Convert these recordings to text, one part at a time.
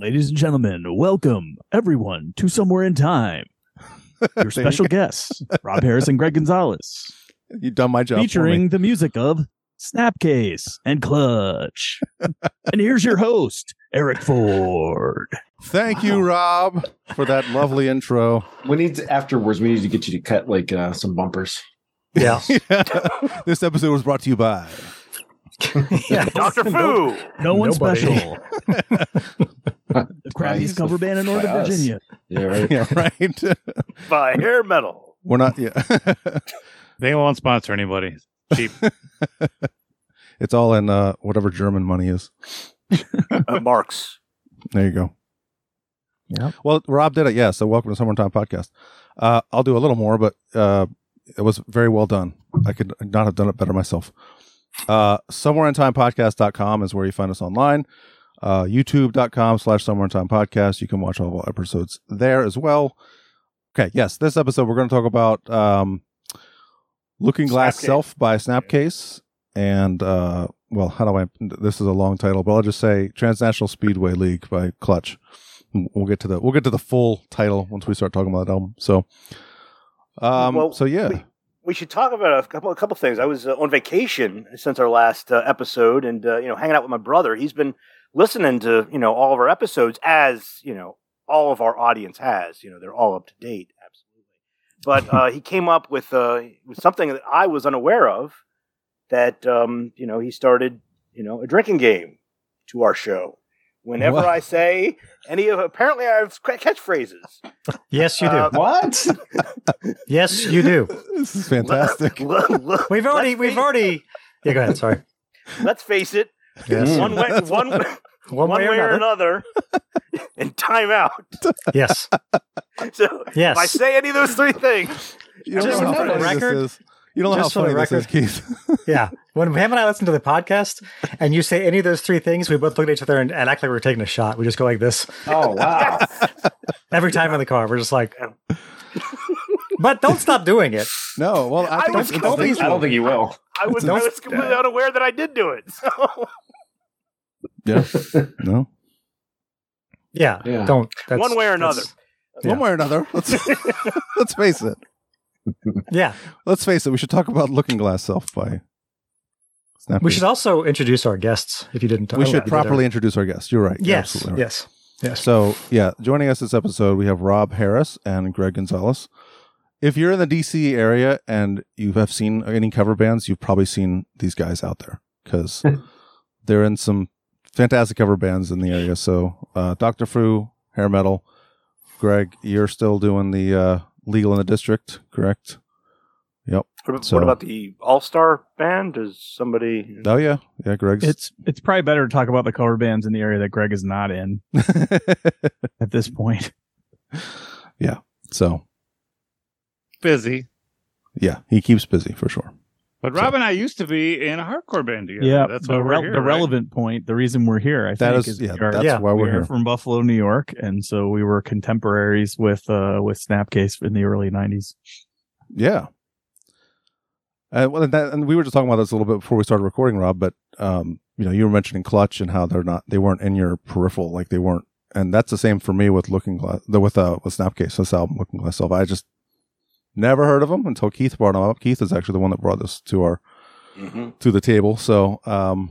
Ladies and gentlemen, welcome everyone to Somewhere in Time. Your There you special guests, Rob Harris and Greg Gonzalez, You've done my job. for me. featuring the music of Snapcase and Clutch. and here's your host, Eric Ford. Thank you, Rob, for that lovely intro. We need to, afterwards. We need to get you to cut like uh, some bumpers. Yeah. this episode was brought to you by. yeah. Dr. Fu. No one Nobody. special. The crappiest Nice. cover band in Northern us. Virginia. Yeah, right. Yeah, right. by hair metal. We're not. Yeah, They won't sponsor anybody. Cheap. it's all in uh, whatever German money is. Uh, Marks. There you go. Yeah. Well, Rob did it. Yeah. So welcome to Summertime Podcast. Uh, I'll do a little more, but uh, it was very well done. I could not have done it better myself. Uh, somewhereintimepodcast.com is where you find us online. Uh, youtube.com slash somewhere in time podcast. You can watch all of our episodes there as well. Okay. Yes. This episode, we're going to talk about um, Looking Glass Snapcase. Self by Snapcase. And, uh, well, how do I, this is a long title, but I'll just say Transnational Speedway League by Clutch. We'll get to the, we'll get to the full title once we start talking about that album. So, um, Well, so yeah. we- We should talk about a couple a couple things. I was uh, on vacation since our last uh, episode, and uh, you know, hanging out with my brother. He's been listening to you know all of our episodes, as you know, all of our audience has. You know, they're all up to date, absolutely. But uh, he came up with uh, with something that I was unaware of. That um, you know, he started you know a drinking game to our show. Whenever What? I say any of, apparently I have catchphrases. Yes, you do. Uh, What? yes, you do. This is fantastic. We've already, we've already. Yeah, go ahead. Sorry. Let's face it. Yes. One way, That's one, what- one, One, way, or another, and time out. Yes. So Yes. if I say any of those three things, You don't Just know how for the funny record- this is. You don't know how just for the funny this is, Keith. Yeah. When Pam and I listen to the podcast and you say any of those three things, we both look at each other and, and act like we're taking a shot. We just go like this Oh wow! every time in the car. We're just like, but don't stop doing it. No, well, I I think was it's, I don't think, I don't think you will. I was, I was completely unaware that I did do it. So yeah. No, Yeah. Yeah. Don't. That's, One way or another. Yeah. one way or another. Let's let's face it. Yeah. Let's face it. We should talk about Looking Glass Self by. Snappy. We should also introduce our guests if you didn't. we should you properly already. introduce our guests. You're right. You're Yes. right. Yes. Yes. So yeah, joining us this episode, we have Rob Harris and Greg Gonzalez. If you're in the DC area and you have seen any cover bands, you've probably seen these guys out there because they're in some fantastic cover bands in the area. So uh, Doctor Fu, hair metal. Greg, you're still doing the uh, legal in the district, correct? Yep. What about, So- what about the All Star Band? Does somebody? Oh yeah, yeah. Greg's. It's it's probably better to talk about the cover bands in the area that Greg is not in at this point. Yeah. So Busy. yeah, he keeps busy for sure. But Rob and I used to be in a hardcore band together. Yeah, That's the, why we're rel- here, the right? relevant point, the reason we're here, I That think, is, we yeah, are- that's Yeah, why we're we are here. from Buffalo, New York, and so we were contemporaries with uh with Snapcase in the early '90s. Yeah. Uh, well, and, that, and we were just talking about this a little bit before we started recording, Rob. But um, you know, you were mentioning Clutch and how they're not, they weren't in your peripheral, like they weren't, and that's the same for me with Looking Glass, the with uh with Snapcase, this album, Looking Glass Self. I just never heard of them until Keith brought them up. Keith is actually the one that brought this to our Mhm. to the table. So, um,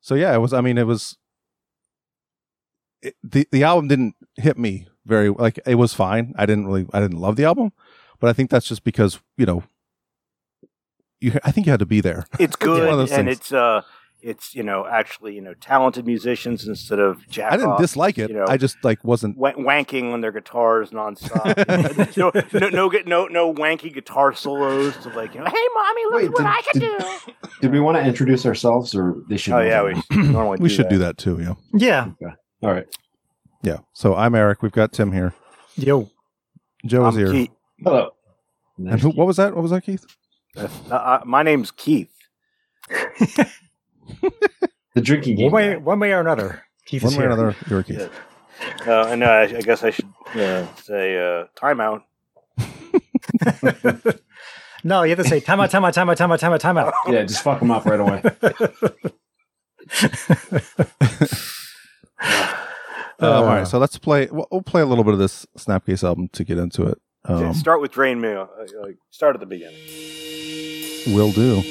so yeah, it was. I mean, it was. It, the the album didn't hit me very like it was fine. I didn't really I didn't love the album, but I think that's just because you know. You, I think you had to be there. It's good, and things. it's uh, it's you know actually you know talented musicians instead of jack I didn't dislike it. you know, I just like wasn't. wa- wanking on their guitars nonstop. no, no, no, no, no wanky guitar solos to like, you know, hey, mommy, look Wait, what did- I can did- do. Did we want to introduce ourselves, or they should? Oh yeah, we normally We should do that too. Yeah, Yeah. All right. yeah. So I'm Eric. We've got Tim here. Yo. Joe is I'm here. Keith. Hello. And who? What was that? What was that, Keith? Uh, uh, my name's Keith. The drinking game. One way, one way or another. Keith One is way or another, you're a Keith. Uh, and uh, I, I guess I should uh, say uh, timeout. No, you have to say timeout, timeout, timeout, timeout, time out, time out, time out, time out. Yeah, just fuck them up right away. Um, all Uh. right, so let's play. We'll, we'll play a little bit of this Snapcase album to get into it. Okay, Um, start with Drain Me. uh, start at the beginning. will do.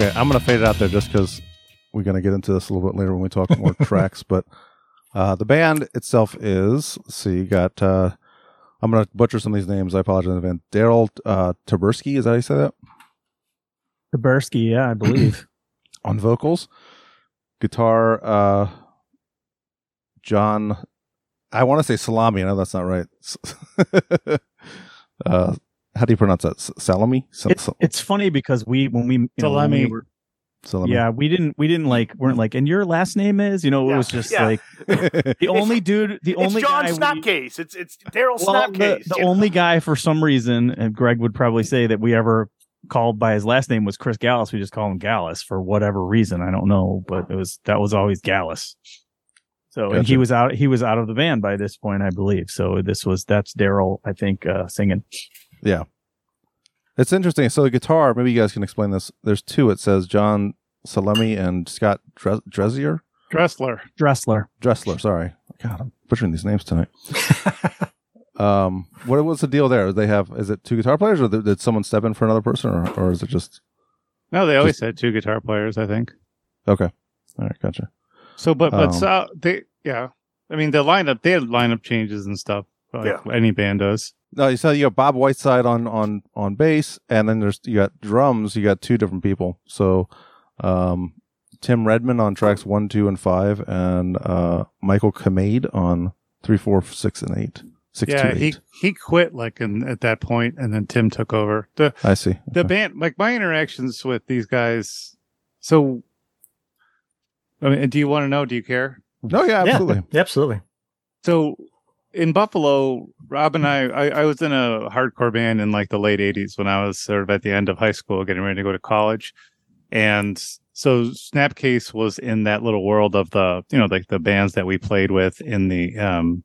Okay, I'm gonna fade it out there just because we're gonna get into this a little bit later when we talk more tracks. But uh, the band itself is let's see, you got uh, I'm gonna butcher some of these names. I apologize in advance. Daryl uh, Taberski, is that how you say that? Taberski, yeah, I believe. On vocals, guitar, uh, John. I want to say salami. I know that's not right. uh, how do you pronounce that? S- Salami. Sa- it's it's funny because we when we you know, when we Salami. were, salami. yeah we didn't we didn't like weren't like and your last name is you know it Yeah, was just yeah. like the only dude the It's only John guy we- Snapcase. It's it's Daryl well, Snapcase. the you know? only guy for some reason, and Greg would probably say that we ever called by his last name was Chris Gallus. We just call him Gallus for whatever reason. I don't know, but it was that was always Gallus. So and he was out he was out of the band by this point, I believe. So this was that's Daryl, I think, uh, singing. Yeah. It's interesting. So the guitar, maybe you guys can explain this. There's two. It says John Salemi and Scott Dres- Dressier? Dressler. Dressler. Dressler, sorry. God, I'm butchering these names tonight. um, what was the deal there? They have, is it two guitar players or did someone step in for another person or, or is it just, No, they always had two guitar players, I think. okay. All right, gotcha. So, but but Um, so they yeah. I mean, the lineup they had lineup changes and stuff. Like Yeah. any band does. No, you so you got Bob Whiteside on, on, on bass and then there's, you got drums, you got two different people. So, um, Tim Redmond on tracks one, two, and five, and uh, Michael Kamade on three, four, six, and eight. Six, yeah, two, he eight. he quit like in, at that point, and then Tim took over. the I see. The Okay. band, like my interactions with these guys. So, I mean, do you want to know? Do you care? No, yeah, absolutely. Yeah, absolutely. So in Buffalo, Rob and I, I, I was in a hardcore band in like the late '80s when I was sort of at the end of high school, getting ready to go to college, and so Snapcase was in that little world of the, you know, like the bands that we played with in the, um,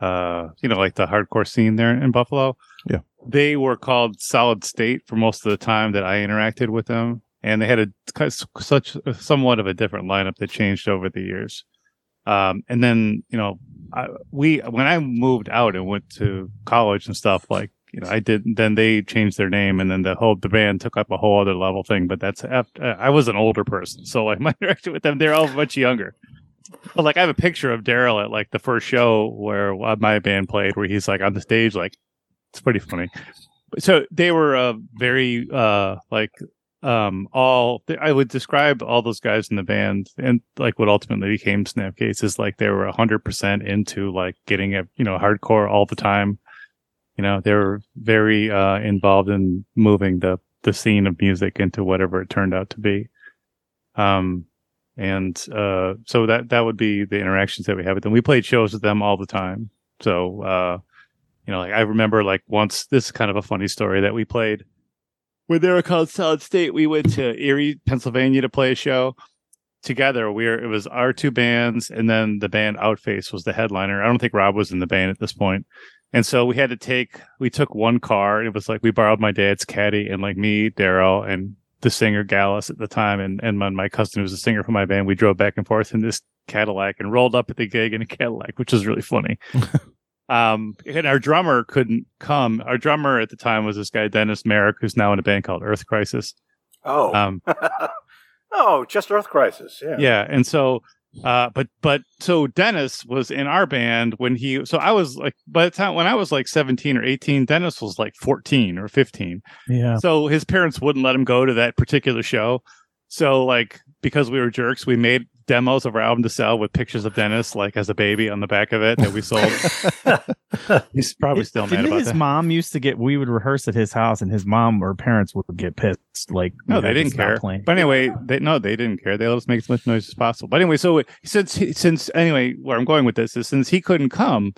uh, you know, like the hardcore scene there in Buffalo. Yeah. they were called Solid State for most of the time that I interacted with them, and they had a such somewhat of a different lineup that changed over the years. Um, and then you know I, we when I moved out and went to college and stuff, like you know, I did. Then they changed their name, and then the whole the band took up a whole other level thing. But that's after I was an older person, so like my interaction with them, they're all much younger. But like I have a picture of Daryl at like the first show where uh, my band played, where he's like on the stage, like it's pretty funny. So they were uh, very uh like um all i would describe all those guys in the band and like what ultimately became snapcase is like they were 100% into like getting it you know hardcore all the time. You know they were very uh involved in moving the the scene of music into whatever it turned out to be. Um and uh so that that would be the interactions that we have with them. We played shows with them all the time. So uh you know like i remember like once this is kind of a funny story that we played when they were called Solid State, we went to Erie, Pennsylvania to play a show together. We were it was our two bands, and then the band Outface was the headliner. I don't think Rob was in the band at this point, and so we had to take we took one car. It was like we borrowed my dad's caddy, and like me, Daryl, and the singer Gallus at the time, and and my, my cousin who was a singer for my band. We drove back and forth in this Cadillac and rolled up at the gig in a Cadillac, which was really funny. Um, and our drummer couldn't come. Our drummer at the time was this guy Dennis Merrick, who's now in a band called Earth Crisis. Oh, Um, oh, just Earth Crisis. Yeah. yeah, and so, uh, but but so Dennis was in our band when he. So I was like, by the time when I was like seventeen or eighteen, Dennis was like fourteen or fifteen. Yeah. So his parents wouldn't let him go to that particular show. So like because we were jerks, we made demos of our album to sell with pictures of Dennis like as a baby on the back of it that we sold. He's probably still mad Didn't about his that. mom used to get? We would rehearse at his house, and his mom or parents would get pissed. Like, No, they didn't care. Playing. But anyway, they no, they didn't care. They let us make as much noise as possible. But anyway, so since he- since anyway, where I'm going with this is since he couldn't come,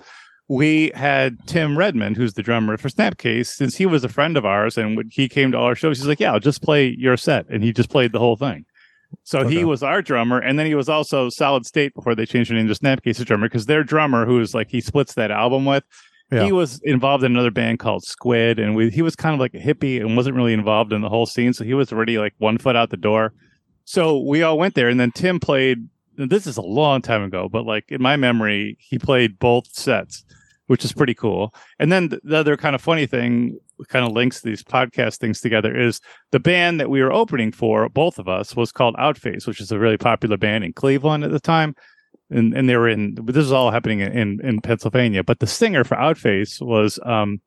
we had Tim Redmond, who's the drummer for Snapcase, since he was a friend of ours, and when he came to all our shows, he's like, "Yeah, I'll just play your set," and he just played the whole thing. So Okay. he was our drummer, and then he was also Solid State before they changed their name to Snapcase's drummer because their drummer, who's like he splits that album with, Yeah. he was involved in another band called Squid, and we, he was kind of like a hippie and wasn't really involved in the whole scene. So he was already like one foot out the door. So we all went there, and then Tim played. This is a long time ago, but like in my memory, he played both sets, which is pretty cool. And then the, the other kind of funny thing, kind of links these podcast things together, is the band that we were opening for, both of us, was called Outface, which is a really popular band in Cleveland at the time and and they were in this is all happening in in Pennsylvania. But the singer for Outface was um,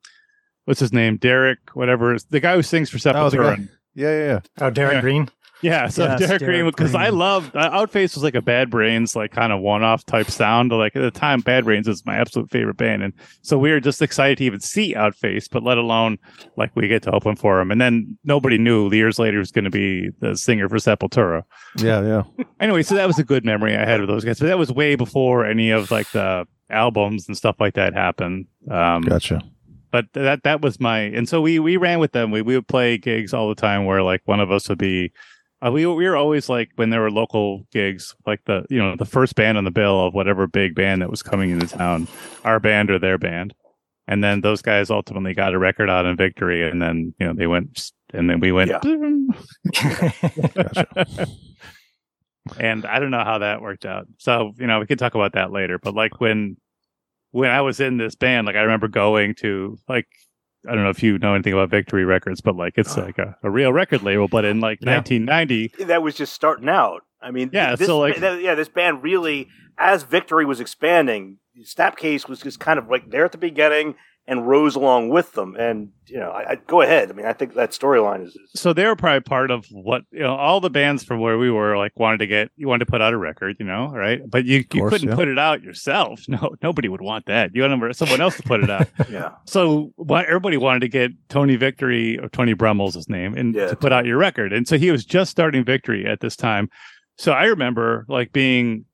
what's his name? Derek, whatever. the guy who sings for Oh, Sepultura. guy. Yeah, yeah, yeah. Oh, Darren Yeah. Green. Yeah, so Yes, Derek Derek Green because I love uh, Outface was like a Bad Brains like kind of one off type sound. Like at the time, Bad Brains is my absolute favorite band, and so we were just excited to even see Outface, but let alone like we get to open for him. And then nobody knew years later he was going to be the singer for Sepultura. Yeah, yeah. anyway, so that was a good memory I had of those guys. But that was way before any of like the albums and stuff like that happened. Um, Gotcha. but that that was my and so we we ran with them. We we would play gigs all the time where like one of us would be. Uh, we we were always like when there were local gigs, like the you know the first band on the bill of whatever big band that was coming into town, our band or their band, and then those guys ultimately got a record out in Victory, and then you know they went and then we went. Yeah. Gotcha. and I don't know how that worked out. So you know, we could talk about that later. But like when when I was in this band, like I remember going to like I don't know if you know anything about Victory Records, but like it's uh. like a, a real record label. But in like Yeah. 1990, that was just starting out. I mean, Yeah, this, so, like- yeah, this band really, as Victory was expanding, Snapcase was just kind of like there at the beginning and rose along with them. And you know, I, I go ahead. I mean, I think that storyline is, is so they were probably part of what you know. All the bands from where we were like wanted to get you wanted to put out a record, you know, right? But you, you course, couldn't yeah. put it out yourself. No, nobody would want that. You wanted someone else to put it out. yeah, so what everybody wanted to get Tony Victory or Tony Brummel's his name and Yeah. to put out your record. And so he was just starting Victory at this time. So I remember like being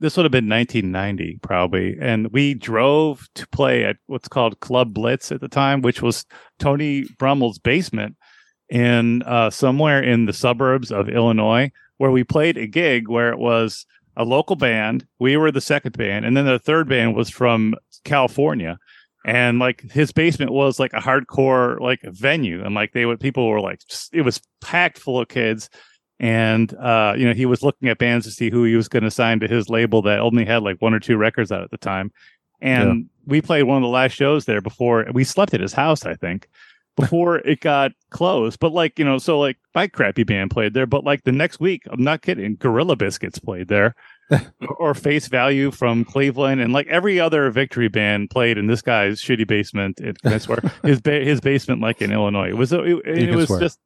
this would have been 1990 probably. And we drove to play at what's called Club Blitz at the time which was Tony Brummel's basement in uh, somewhere in the suburbs of Illinois where we played a gig where it was a local band. We were the second band. And then the third band was from California. And like his basement was like a hardcore like venue. And like they would people were like just- it was packed full of kids and uh you know he was looking at bands to see who he was going to sign to his label that only had like one or two records out at the time and we played one of the last shows there before we slept at his house i think before it got closed but like you know so like my crappy band played there but like the next week i'm not kidding gorilla biscuits played there or face value from Cleveland and like every other victory band played in this guy's shitty basement. It, I swear his ba- his basement like in Illinois. It was it, it, can was swear. just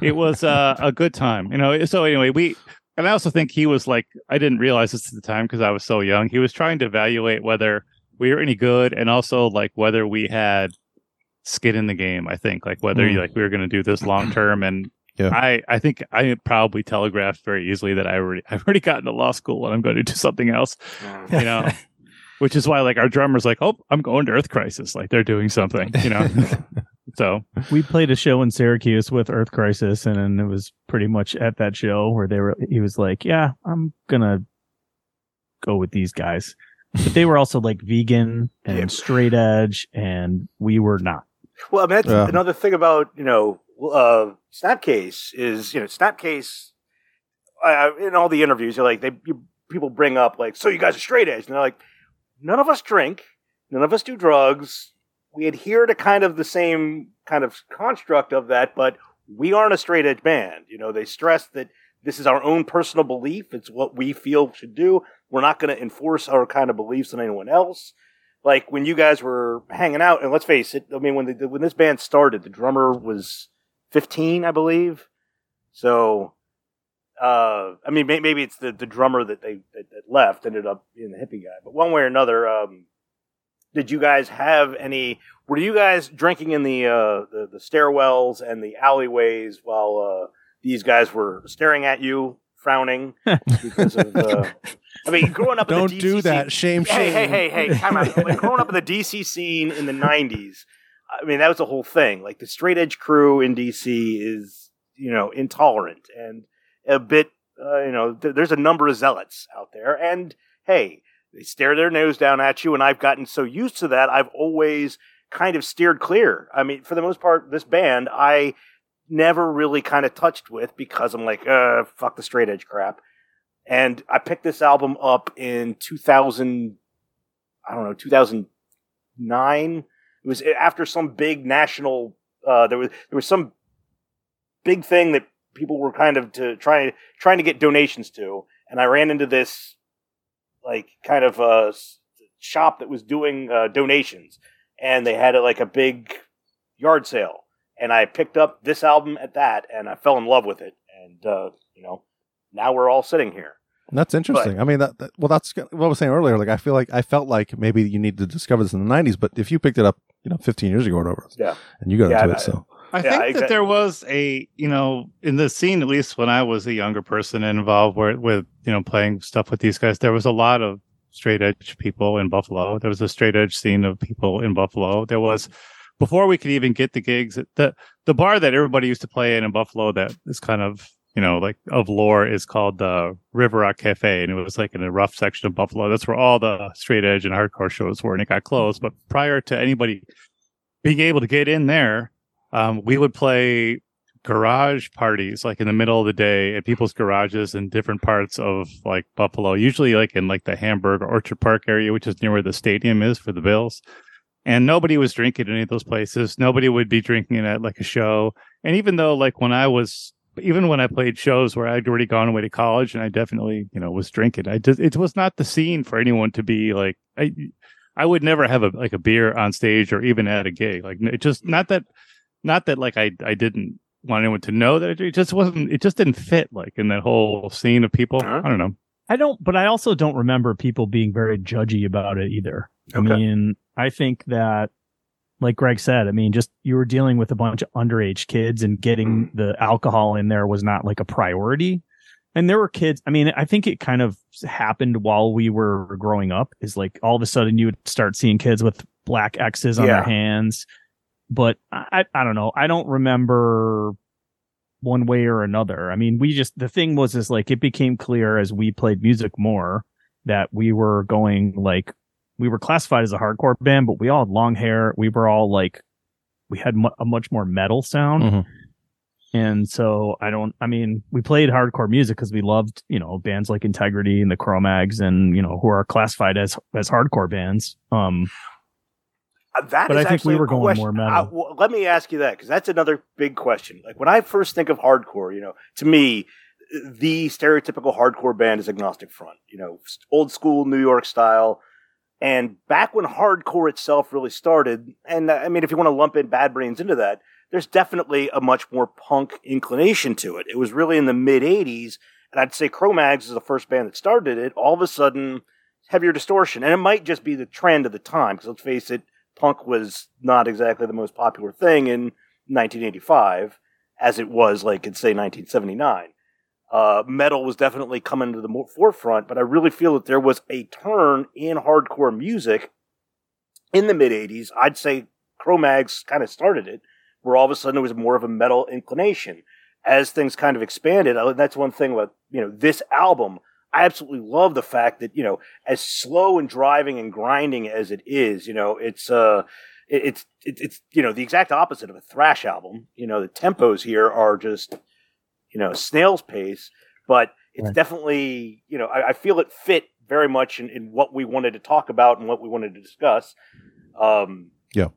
it was uh, a good time, you know. So anyway, we and I also think he was like I didn't realize this at the time because I was so young. He was trying to evaluate whether we were any good and also like whether we had skin in the game. I think like whether Mm. like we were going to do this long term and Yeah. I, I think I probably telegraphed very easily that I already I've already gotten to law school and I'm going to do something else, you know. Which is why like our drummer's like, oh, I'm going to Earth Crisis, like they're doing something, you know. so we played a show in Syracuse with Earth Crisis, and then it was pretty much at that show where they were. He was like, "Yeah, I'm gonna go with these guys," but they were also like vegan and Yeah. straight edge, and we were not. Well, I mean, that's Yeah. another thing about you know uh, Snapcase is you know Snapcase. Uh, in all the interviews, you're like they you, people bring up like, so you guys are straight edge, and they're like, none of us drink, none of us do drugs. We adhere to kind of the same kind of construct of that, but we aren't a straight edge band. You know, they stress that this is our own personal belief. It's what we feel should do. We're not going to enforce our kind of beliefs on anyone else like when you guys were hanging out, and let's face it, I mean, when the, when this band started, the drummer was 15, I believe. So, uh, I mean, maybe it's the, the drummer that they that, that left ended up being the hippie guy. But one way or another, um, did you guys have any? Were you guys drinking in the uh, the, the stairwells and the alleyways while uh, these guys were staring at you, frowning because of? Uh, I mean, growing up, in Don't the DC do that. Scene, Shame, hey, shame. hey, hey, hey! Time out. Like, growing up in the DC scene in the '90s, I mean, that was the whole thing. Like the straight edge crew in DC is, you know, intolerant and a bit, uh, you know, th- there's a number of zealots out there, and hey, they stare their nose down at you, and I've gotten so used to that, I've always kind of steered clear. I mean, for the most part, this band I never really kind of touched with because I'm like, uh, fuck the straight edge crap. And I picked this album up in 2000, I don't know, 2009. It was after some big national, uh, there was, there was some big thing that people were kind of to try, trying to get donations to. And I ran into this, like, kind of, a shop that was doing, uh, donations. And they had, it like, a big yard sale. And I picked up this album at that and I fell in love with it. And, uh, you know, now we're all sitting here. That's interesting. I mean, that, that well, that's what I was saying earlier. Like, I feel like I felt like maybe you need to discover this in the '90s, but if you picked it up, you know, 15 years ago or whatever, Yeah. and you got Yeah, into I- it, so I Yeah, think that there was a, you know, in the scene, at least when I was a younger person involved with, with, you know, playing stuff with these guys, there was a lot of straight edge people in Buffalo. There was a straight edge scene of people in Buffalo. There was, before we could even get the gigs, the, the bar that everybody used to play in in Buffalo that is kind of, you know, like of lore is called the River Rock Cafe. And it was like in a rough section of Buffalo. That's where all the straight edge and hardcore shows were. And it got closed. But prior to anybody being able to get in there, um, we would play garage parties like in the middle of the day at people's garages in different parts of like Buffalo, usually like in like the Hamburg Orchard Park area, which is near where the stadium is for the Bills. And nobody was drinking in any of those places. Nobody would be drinking at like a show. And even though like when I was even when I played shows where I'd already gone away to college and I definitely, you know, was drinking, I just it was not the scene for anyone to be like I I would never have a like a beer on stage or even at a gig. Like it just not that not that like I I didn't want anyone to know that it just wasn't it just didn't fit like in that whole scene of people. Uh-huh. I don't know. I don't, but I also don't remember people being very judgy about it either. I mean, I think that, like Greg said, I mean, just you were dealing with a bunch of underage kids and getting the alcohol in there was not like a priority. And there were kids, I mean, I think it kind of happened while we were growing up is like all of a sudden you would start seeing kids with black X's on Yeah. their hands. But I, I don't know. I don't remember one way or another. I mean, we just the thing was is like it became clear as we played music more that we were going like we were classified as a hardcore band, but we all had long hair. We were all like we had mu- a much more metal sound. Mhm. And so I don't, I mean, we played hardcore music because we loved, you know, bands like Integrity and the Cro-Mags and, you know, who are classified as, as hardcore bands. Um, That But I think we were going question. more metal. Uh, well, let me ask you that because that's another big question. Like when I first think of hardcore, you know, to me, the stereotypical hardcore band is Agnostic Front. You know, old school New York style. And back when hardcore itself really started, and uh, I mean, if you want to lump in Bad Brains into that, there's definitely a much more punk inclination to it. It was really in the mid '80s, and I'd say Cro-Mags is the first band that started it. All of a sudden, heavier distortion, and it might just be the trend of the time. Because let's face it, punk was not exactly the most popular thing in 1985 as it was like in say 1979 uh, metal was definitely coming to the forefront but i really feel that there was a turn in hardcore music in the mid 80s i'd say Cro-Mags kind of started it where all of a sudden there was more of a metal inclination. As things kind of expanded I- that's one thing about you know this album i absolutely love the fact that you know as slow and driving and grinding as it is you know it's uh it- it's it's you know the exact opposite of a thrash album you know the tempos here are just you know snail's pace but it's Right. definitely you know I, I feel it fit very much in, in what we wanted to talk about and what we wanted to discuss um Yeah.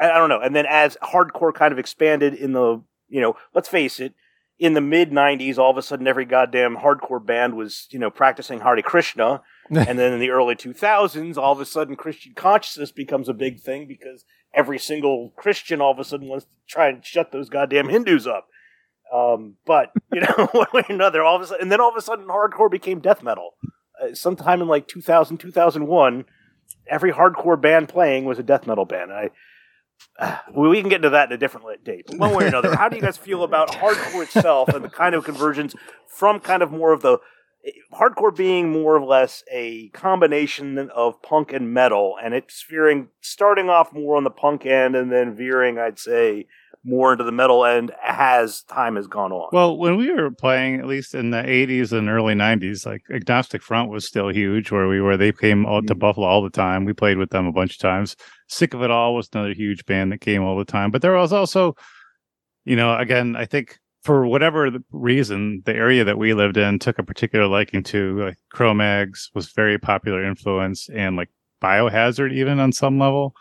I, I don't know and then as hardcore kind of expanded in the you know let's face it in the mid 90s all of a sudden every goddamn hardcore band was you know practicing Hare Krishna and then in the early 2000s all of a sudden Christian consciousness becomes a big thing because every single Christian all of a sudden wants to try and shut those goddamn Hindus up Um, but you know, one way or another, all of a sudden, and then all of a sudden, hardcore became death metal. Uh, sometime in like 2000, 2001, every hardcore band playing was a death metal band. I, uh, we can get into that in a different date. One way or another, how do you guys feel about hardcore itself and the kind of conversions from kind of more of the hardcore being more or less a combination of punk and metal, and it's veering, starting off more on the punk end and then veering, I'd say, more into the metal end as time has gone on. Well, when we were playing, at least in the 80s and early 90s, like Agnostic Front was still huge where we were. They came out to Mhm. Buffalo all the time. We played with them a bunch of times. Sick of It All was another huge band that came all the time. But there was also, you know, again, I think for whatever the reason, the area that we lived in took a particular liking to like Cro-Mags was very popular influence and like Biohazard even on some level.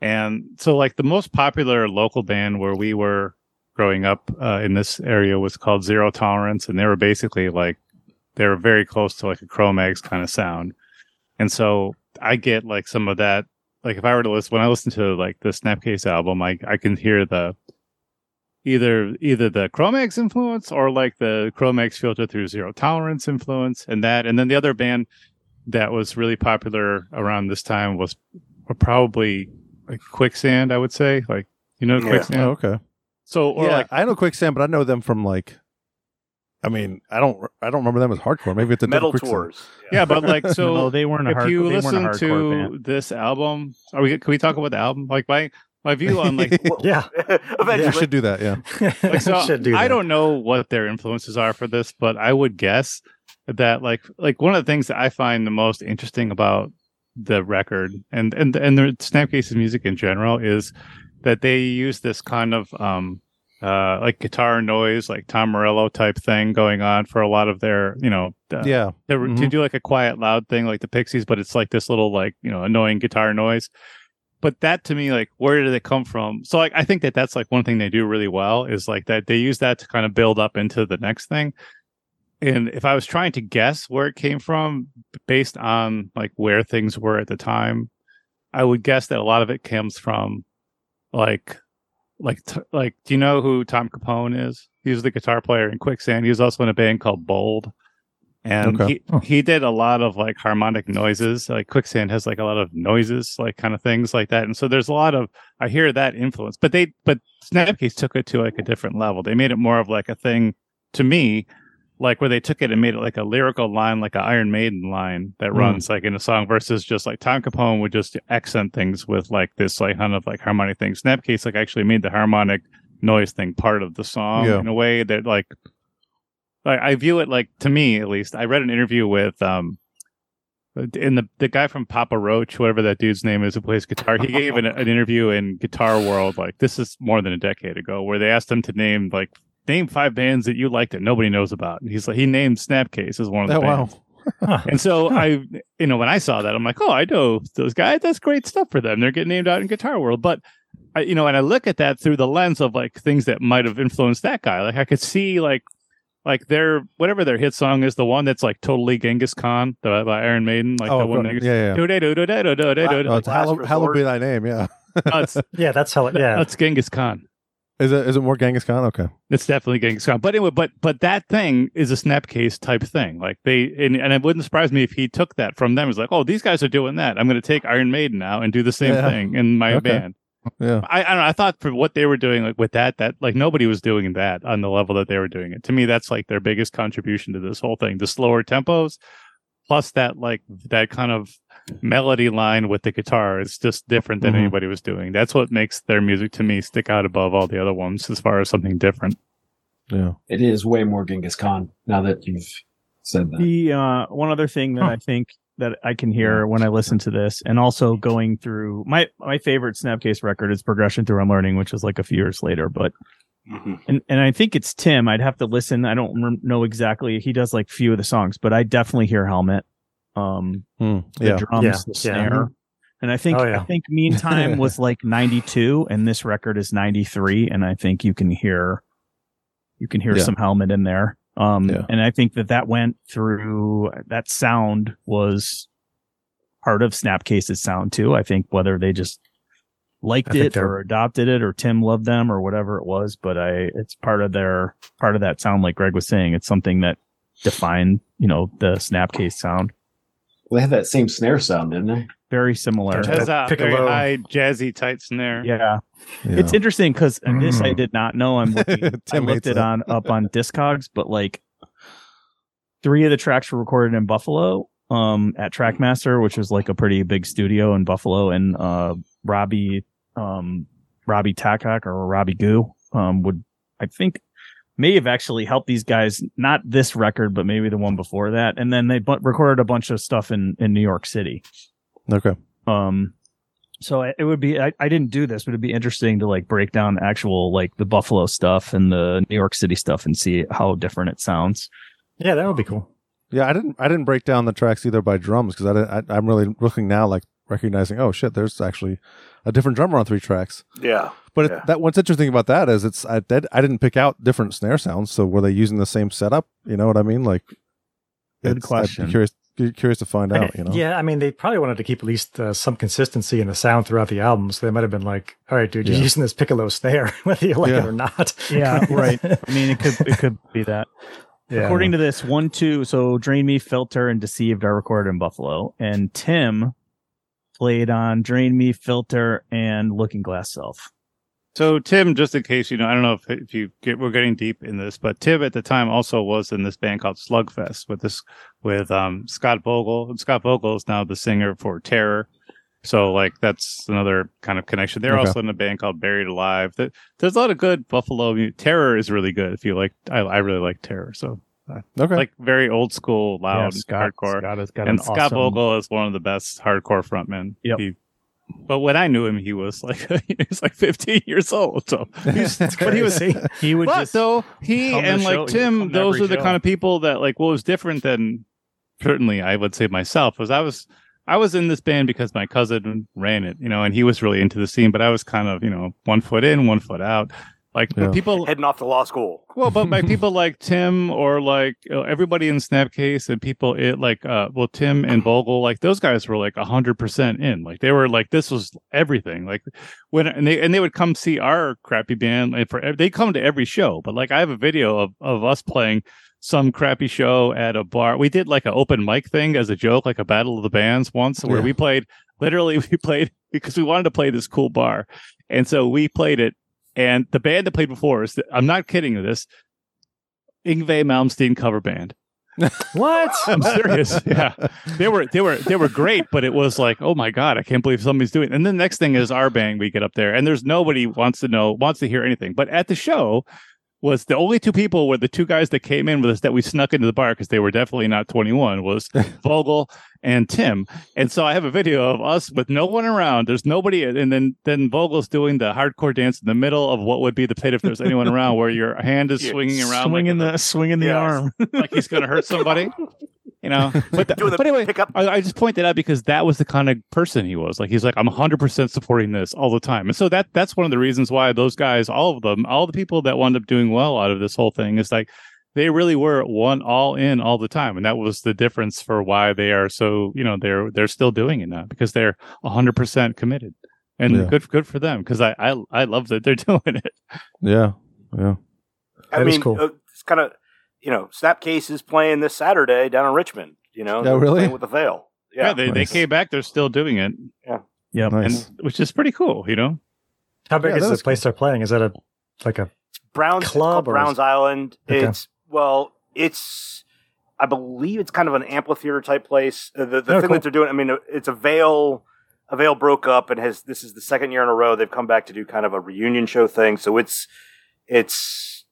And so like the most popular local band where we were growing up uh, in this area was called Zero Tolerance, and they were basically like they were very close to like a Cro-Mags kind of sound. And so I get like some of that. Like if I were to listen when I listen to like the Snapcase album, I I can hear the either either the Cro-Mags influence or like the Cro-Mags filter through Zero Tolerance influence, and that. And then the other band that was really popular around this time was probably like Quicksand. I would say like you know Yeah. Quicksand. Oh, okay. So or yeah, like I know Quicksand, but I know them from like. I mean, I don't. I don't remember them as hardcore. Maybe it's the metal tours. yeah, but like no, so they weren't a if hard, you they a listen to band. this album, are we? Can we talk about the album? Like my my view on like Well, Yeah. We eventually. should do that. Yeah. like so Should do I that. don't know what their influences are for this, but I would guess that like like one of the things that I find the most interesting about the record. And and and the Snapcase's music in general is that they use this kind of um uh like guitar noise like Tom Morello type thing going on for a lot of their you know uh, yeah. were to do like a quiet loud thing like the pixies but it's like this little like you know annoying guitar noise. But that to me like where did it come from? So like i think that that's like one thing they do really well is like that they use that to kind of build up into the next thing and if i was trying to guess where it came from based on like where things were at the time i would guess that a lot of it comes from like like t- like do you know who tom capone is? He was the guitar player in quicksand. He was also in a band called bold. And Okay. he, he did a lot of like harmonic noises. Like quicksand has like a lot of noises like kind of things like that. And so there's a lot of i hear that influence. But they but snapcase took it to like a different level. They made it more of like a thing to me like where they took it and made it like a lyrical line like an iron maiden line that Mm. runs like in a song versus just like tom capone would just accent things with like this like kind of like harmonic thing snapcase like actually made the harmonic noise thing part of the song Yeah. in a way that like like I view it like to me at least. I read an interview with um in the the guy from Papa Roach, whatever that dude's name is who plays guitar. He gave an, an interview in Guitar World like this is more than a decade ago where they asked him to name like name five bands that you like that nobody knows about. And he's like, he named Snapcase as one of the oh, bands. Wow. And so I, you know, when I saw that, I'm like, oh, I know those guys. That's great stuff for them. They're getting named out in Guitar World. But, I, you know, and I look at that through the lens of like things that might have influenced that guy. Like I could see like, like their whatever their hit song is, the one that's like totally Genghis Khan the, by Iron Maiden, like oh, the one. Yeah, yeah. Do do do do do do do. Oh, Hallowed be thy name. Yeah. yeah, that's how. It, yeah, that's Genghis Khan. Is it? Is it more Genghis Khan? Okay. It's definitely Genghis Khan. But anyway, but but that thing is a snapcase type thing. Like they and, and it wouldn't surprise me if he took that from them. It's like, oh, these guys are doing that. I'm going to take Iron Maiden now and do the same Yeah. thing in my Okay. band. Yeah. I, I don't know. I thought for what they were doing, like with that, that like nobody was doing that on the level that they were doing it. To me, that's like their biggest contribution to this whole thing. The slower tempos, plus that like that kind of melody line with the guitar is just different than Mhm. anybody was doing. That's what makes their music to me stick out above all the other ones as far as something different. Yeah. It is way more Genghis Khan now that you've said that. The uh, one other thing that Huh. I think that I can hear when I listen to this, and also going through my my favorite Snapcase record is Progression Through Unlearning, which is like a few years later. But Mhm. and and I think it's Tim. I'd have to listen. I don't rem- know exactly. He does like few of the songs, but I definitely hear Helmet. Um, Hmm. the drums, Yeah, the yeah. snare. And I think Oh, yeah. I think Meantime was like 92 and this record is 93 and I think you can hear you can hear Yeah. some helmet in there. Um Yeah. and I think that that went through that sound was part of Snapcase's sound too. I think whether they just liked it or adopted it or Tim loved them or whatever it was, but I it's part of their part of that sound like Greg was saying. It's something that defined, you know, the Snapcase sound. They had that same snare sound, didn't they? Very similar. It Has that very high jazzy tight snare. Yeah. Yeah. It's interesting because this I Mm. did not know. I'm looking, I looked it on up on Discogs, but like three of the tracks were recorded in Buffalo, um, at Trackmaster, which was like a pretty big studio in Buffalo, and uh, Robbie, um, Robby Takac or Robbie Goo, um, would I think may have actually helped these guys. Not this record, but maybe the one before that, and then they bu- recorded a bunch of stuff in in New York City. okay. Um, so it it would be, I, I didn't do this, but it'd be interesting to like break down actual, like the Buffalo stuff and the New York City stuff and see how different it sounds. Yeah, that would be cool. Yeah, I didn't. I didn't break down the tracks either by drums because I, I I'm really looking now, like recognizing. Oh shit, there's actually a different drummer on three tracks. Yeah. But it, that what's interesting about that is it's I did I didn't pick out different snare sounds. So were they using the same setup? You know what I mean? Like, Good it's- I'd question. be curious curious to find out. You know? Yeah, I mean, they probably wanted to keep at least uh, some consistency in the sound throughout the album. So they might have been like, "All right, dude, you're Yeah. using this piccolo snare, whether you like Yeah. it or not." Yeah, right. I mean, it could, it could be that. Yeah. According to this, one, two, so Drain Me, Filter, and Deceived are recorded in Buffalo, and Tim played on Drain Me, Filter, and Looking Glass Self. So Tim, just in case you know, I don't know if, if you get we're getting deep in this, but Tim at the time also was in this band called Slugfest with this with um Scott Vogel. And Scott Vogel is now the singer for Terror. So like that's another kind of connection. They're Okay. also in a band called Buried Alive. There's a lot of good Buffalo Terror is really good. If you like, I, I really like Terror. So Okay. like very old school, Yeah, loud, Scott, hardcore. Scott and an Scott Vogel is one of the best hardcore frontmen. Yep. He- but when I knew him, he was like he was like 15 years old. So, he's, but he was. Crazy. He would But just though he and show- like he Tim, those are the show. kind of people that like what was different than certainly I would say myself was I was I was in this band because my cousin ran it, you know, and he was really into the scene, but I was kind of you know one foot in, one foot out. Like Yeah. people Heading off to law school. well, but by people like Tim or like you know, everybody in Snapcase and people it like uh well Tim and Vogel like those guys were like hundred percent in like they were like this was everything like when and they and they would come see our crappy band and for they come to every show but like I have a video of of us playing some crappy show at a bar we did like an open mic thing as a joke like a battle of the bands once where Yeah. we played literally we played because we wanted to play this cool bar and so we played it and the band that played before us, I'm not kidding you this, Yngwie Malmsteen cover band. what? I'm serious. yeah. They were they were they were great, but it was like, oh my God, I can't believe somebody's doing it. And then the next thing is our band, we get up there and there's nobody wants to know, wants to hear anything. But at the show was the only two people were the two guys that came in with us that we snuck into the bar because they were definitely not 21 was Vogel and Tim. And so I have a video of us with no one around. There's nobody, and then then Vogel's doing the hardcore dance in the middle of what would be the pit if there's anyone around, where your hand is Yeah, swinging around, swinging in the swinging the Yes. arm. like he's going to hurt somebody. You know, but, the- the but anyway. I, I just point that out because that was the kind of person he was. Like he's like, I'm 100 percent supporting this all the time, and so that that's one of the reasons why those guys, all of them, all the people that wound up doing well out of this whole thing is like they really were one all in all the time, and that was the difference for why they are so you know they're they're still doing it now because they're 100 percent committed, and Yeah. good good for them because I, I I love that they're doing it. yeah. Yeah. I mean, cool. uh, it's kind of, you know, Snapcase is playing this Saturday down in Richmond. You know, Yeah, They're really? playing with the Veil. Yeah, Yeah, they, they came back. They're still doing it, Yeah, Nice. and which is pretty cool. You know. How big Yeah, is that the is place they're playing? Is that a like a Browns Club or Browns Island. Okay. It's well, it's I believe it's kind of an amphitheater type place. Uh, the the Oh, thing cool. that they're doing, I mean, uh, it's Avail. A Veil broke up and has this is the second year in a row they've come back to do kind of a reunion show thing. So it's it's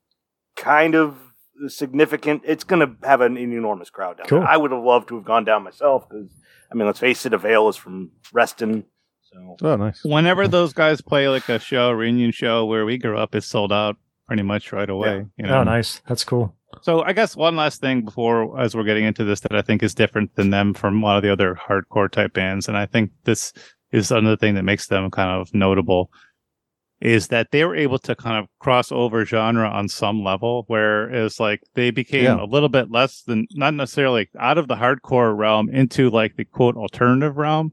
kind of significant. It's going to have an, enormous crowd down Cool. there. I would have loved to have gone down myself because I mean, let's face it, Avail is from Reston. So Oh, nice. whenever those guys play like a show, reunion show where we grew up, it's sold out pretty much right away. You know? oh nice? That's cool. So I guess one last thing before, as we're getting into this, that I think is different than them from a lot of the other hardcore type bands, and I think this is another thing that makes them kind of notable, is that they were able to kind of cross over genre on some level, whereas like they became Yeah. a little bit less than not necessarily out of the hardcore realm into like the quote alternative realm.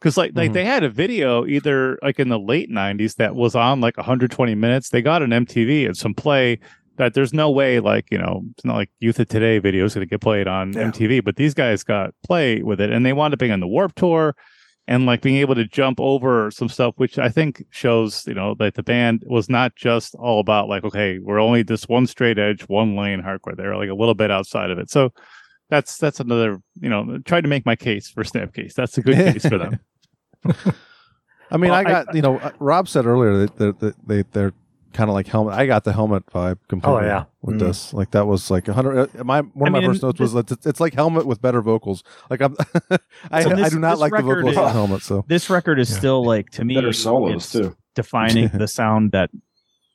Because like like Mhm. they had a video either like in the late '90s that was on like 120 minutes. They got an MTV and some play that there's no way like you know it's not like Youth of Today video is going to get played on Yeah. MTV, but these guys got play with it, and they wound up being on the Warped Tour and like being able to jump over some stuff, which I think shows you know that the band was not just all about like okay we're only this one straight edge, one lane hardcore. They're like a little bit outside of it, so. That's that's another you know. Try to make my case for Snapcase. That's a good case for them. I mean, Well, I I- got you know. Rob said earlier that they they're kind of like helmet. I got the helmet vibe completely. Oh, yeah. with Mm. this, like that was like a hundred. uh, My one of I my mean, first notes was that it's, it's like helmet with better vocals. Like I'm, I So I do not like the record vocals is- on helmet. So This record is Yeah. still like to me Better solos it's too. defining the sound that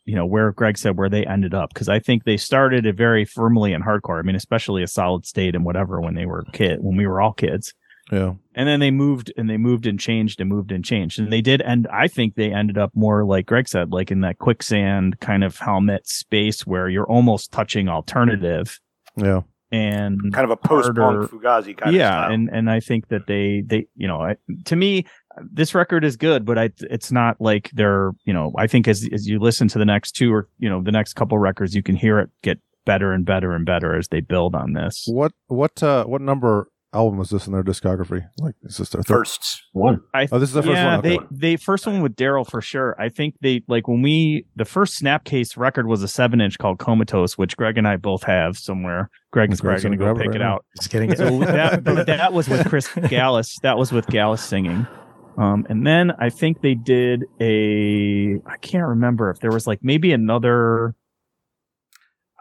you know where Greg said where they ended up because I think they started it very firmly in hardcore. I mean, especially a solid state and whatever when they were kid when we were all kids. Yeah, and then they moved and they moved and changed and moved and changed. And they did and i think they ended up more like greg said like in that quicksand kind of helmet space where you're almost touching alternative. Yeah. and kind of a post harder- punk Fugazi kind of yeah and and i think that they they you know I, to me this record is good but i it's not like they're you know i think as as you listen to the next two or you know the next couple records you can hear it get better and better and better as they build on this. What what uh what number album was this in their discography? Like, is this their third? First, One. I Oh, this is the first yeah, one. Okay. they they first one with Daryl for sure. I think they like when we the first Snapcase record was a seven inch called Comatose, which Greg and I both have somewhere. Greg's Greg's probably gonna gonna go pick right it now. out. Just kidding. So that that was with Chris Gallus. That was with Gallus singing. Um, and then I think they did a I can't remember if there was like maybe another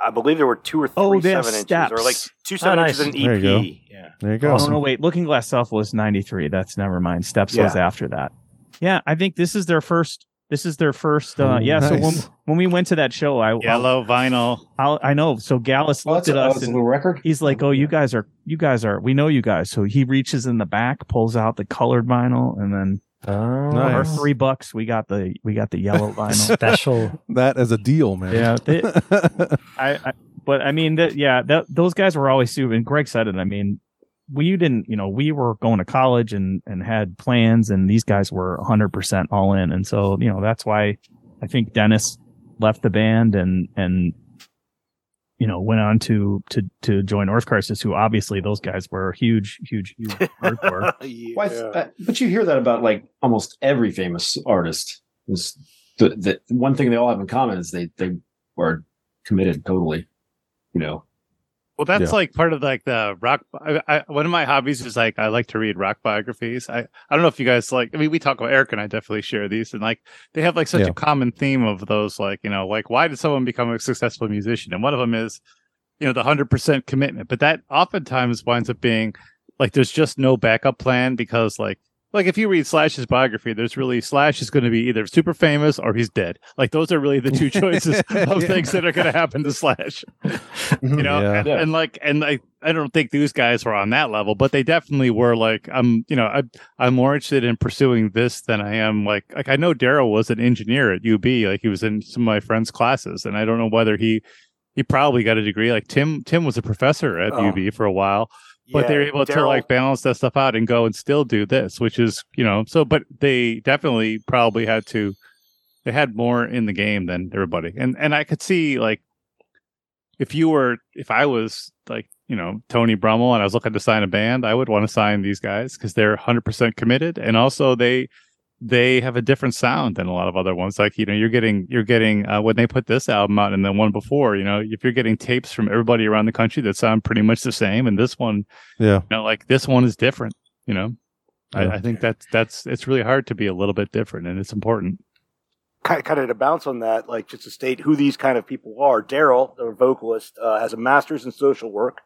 I believe there were two or three Oh, they have seven inches, or like steps. two seven Oh, inches nice. in There EP. you go. Yeah, There you go. Oh no, wait. Looking Glass Self was ninety three. That's never mind. Steps was after that. Yeah, I think this is their first. This is their first. Uh, Ooh, yeah. So when when we went to that show, I Yellow vinyl. I'll, I know. So Gallus Oh, looked at a, oh, us that's a and little record. he's like, "Oh, you guys are you guys are we know you guys." So he reaches in the back, pulls out the colored vinyl, and then Oh, for our three bucks, we got the we got the yellow vinyl. special. that as a deal, man. Yeah, they- I, I but I mean that yeah, that those guys were always super. And Greg said it. I mean, we didn't, you know, we were going to college and and had plans, and these guys were 100 percent all in, and so you know that's why I think Dennis left the band and and you know went on to to to join Earth Crisis, who obviously those guys were huge, huge, huge hardcore. yeah. Why, uh, but you hear that about like almost every famous artist. Is the, the one thing they all have in common is they they are committed totally. You know, Well, that's Yeah. like part of like the rock. I, I, one of my hobbies is like I like to read rock biographies. I I don't know if you guys like. I mean, we talk about Eric and I definitely share these, and like they have like such Yeah. a common theme of those. Like you know, like why did someone become a successful musician? And one of them is, you know, the hundred percent commitment. But that oftentimes winds up being like there's just no backup plan because like. Like if you read Slash's biography, there's really Slash is going to be either super famous or he's dead. Like those are really the two choices of Yeah. things that are going to happen to Slash mm-hmm. you know Yeah. and, Yeah. and like and I, I don't think these guys were on that level but they definitely were like i'm you know I, i'm more interested in pursuing this than i am like like i know daryl was an engineer at ub like he was in some of my friends classes and i don't know whether he he probably got a degree like tim tim was a professor at Oh. ub for a while but Yeah, they're able to like balance that stuff out and go and still do this which is you know so but they definitely probably had to they had more in the game than everybody. And and i could see like if you were if i was like you know tony brummel and i was looking to sign a band i would want to sign these guys because they're 100% committed. And also they they have a different sound than a lot of other ones like you know you're getting you're getting uh, when they put this album out and the one before you know if you're getting tapes from everybody around the country that sound pretty much the same and this one yeah. you know like this one is different you know Yeah. I, I think that's that's it's really hard to be a little bit different and it's important kind kind of to bounce on that, like just to state who these kind of people are. Daryl, the vocalist, uh, has a master's in social work.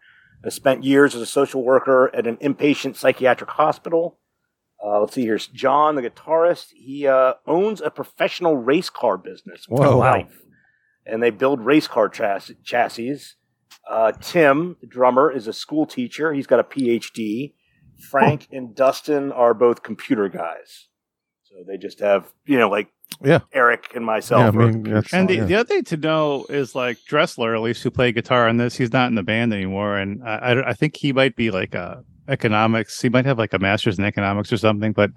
Has spent years as a social worker at an inpatient psychiatric hospital. Uh, let's see. Here's John, the guitarist. He uh, owns a professional race car business. with Whoa. Wow. wife, and they build race car chass- chassis. Uh, Tim, the drummer, is a school teacher. He's got a PhD. Frank and Dustin are both computer guys. So they just have, you know, like Yeah. Eric and myself. Yeah, I mean, computer that's- And the, yeah. the other thing to know is like Dressler, at least who played guitar on this, he's not in the band anymore, and I, I, I think he might be like a economics. He might have like a master's in economics or something. But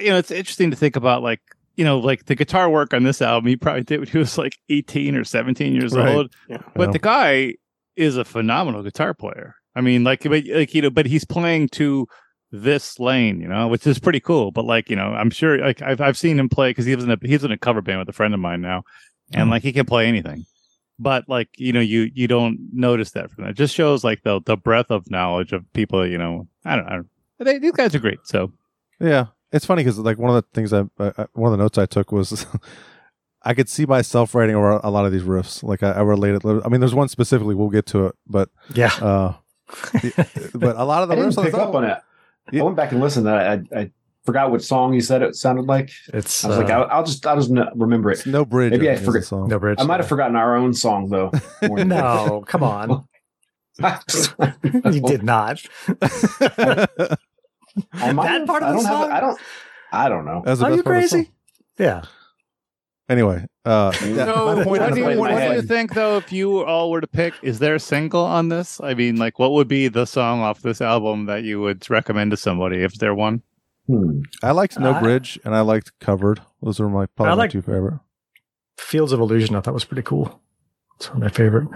you know, it's interesting to think about like, you know, like the guitar work on this album, he probably did when he was like 18 or 17 years Right. old. Yeah. But Yeah. the guy is a phenomenal guitar player. I mean, like, but, like, you know, but he's playing to this lane, you know, which is pretty cool. But like, you know, I'm sure like I've, I've seen him play because he was in a, he's in a cover band with a friend of mine now. And Mhm. like, he can play anything. But like, you know, you, you don't notice that from that. It just shows like the, the breadth of knowledge of people, you know, I don't know. They, these guys are great. So Yeah, it's funny because like one of the things I, I one of the notes I took was I could see myself writing over a lot of these riffs. Like I, I related. I mean, there's one specifically. We'll get to it, but Yeah. uh, but a lot of the I didn't riffs pick up on it. Yeah. I went back and listened. To that. I, I forgot what song you said it sounded like. It's I was like, uh, I'll, I'll just, I'll just n- remember it. No bridge. Maybe I is forget- song. no bridge. I might have forgotten our own song though. No, come on. you did not. I might That have. part of I the don't have. song? it- I don't. I don't know. That's the Are you part of the crazy? Yeah. Anyway, uh, yeah, So, my point what is- do you, what do you think, though, if you all were to pick? Is there a single on this? I mean, like, what would be the song off this album that you would recommend to somebody if there one? Hmm. I liked No I- Bridge and I liked Covered. Those are my probably I my like- two favorite. Fields of Illusion, I thought was pretty cool. It's one of my favorite.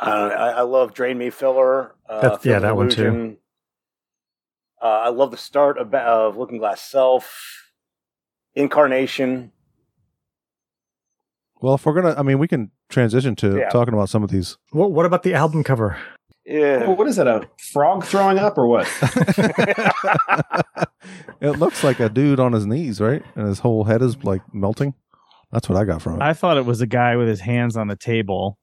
Uh, I, I love Drain Me Filler. Uh, That's- yeah, Field of that one too. Uh, I love the start of, of Looking Glass Self, Incarnation. Well, if we're gonna, I mean, we can transition to Yeah. talking about some of these. What What about the album cover? Yeah. What is that? A frog throwing up or what? it looks like a dude on his knees, right? And his whole head is like melting. That's what I got from it. I thought it was a guy with his hands on the table,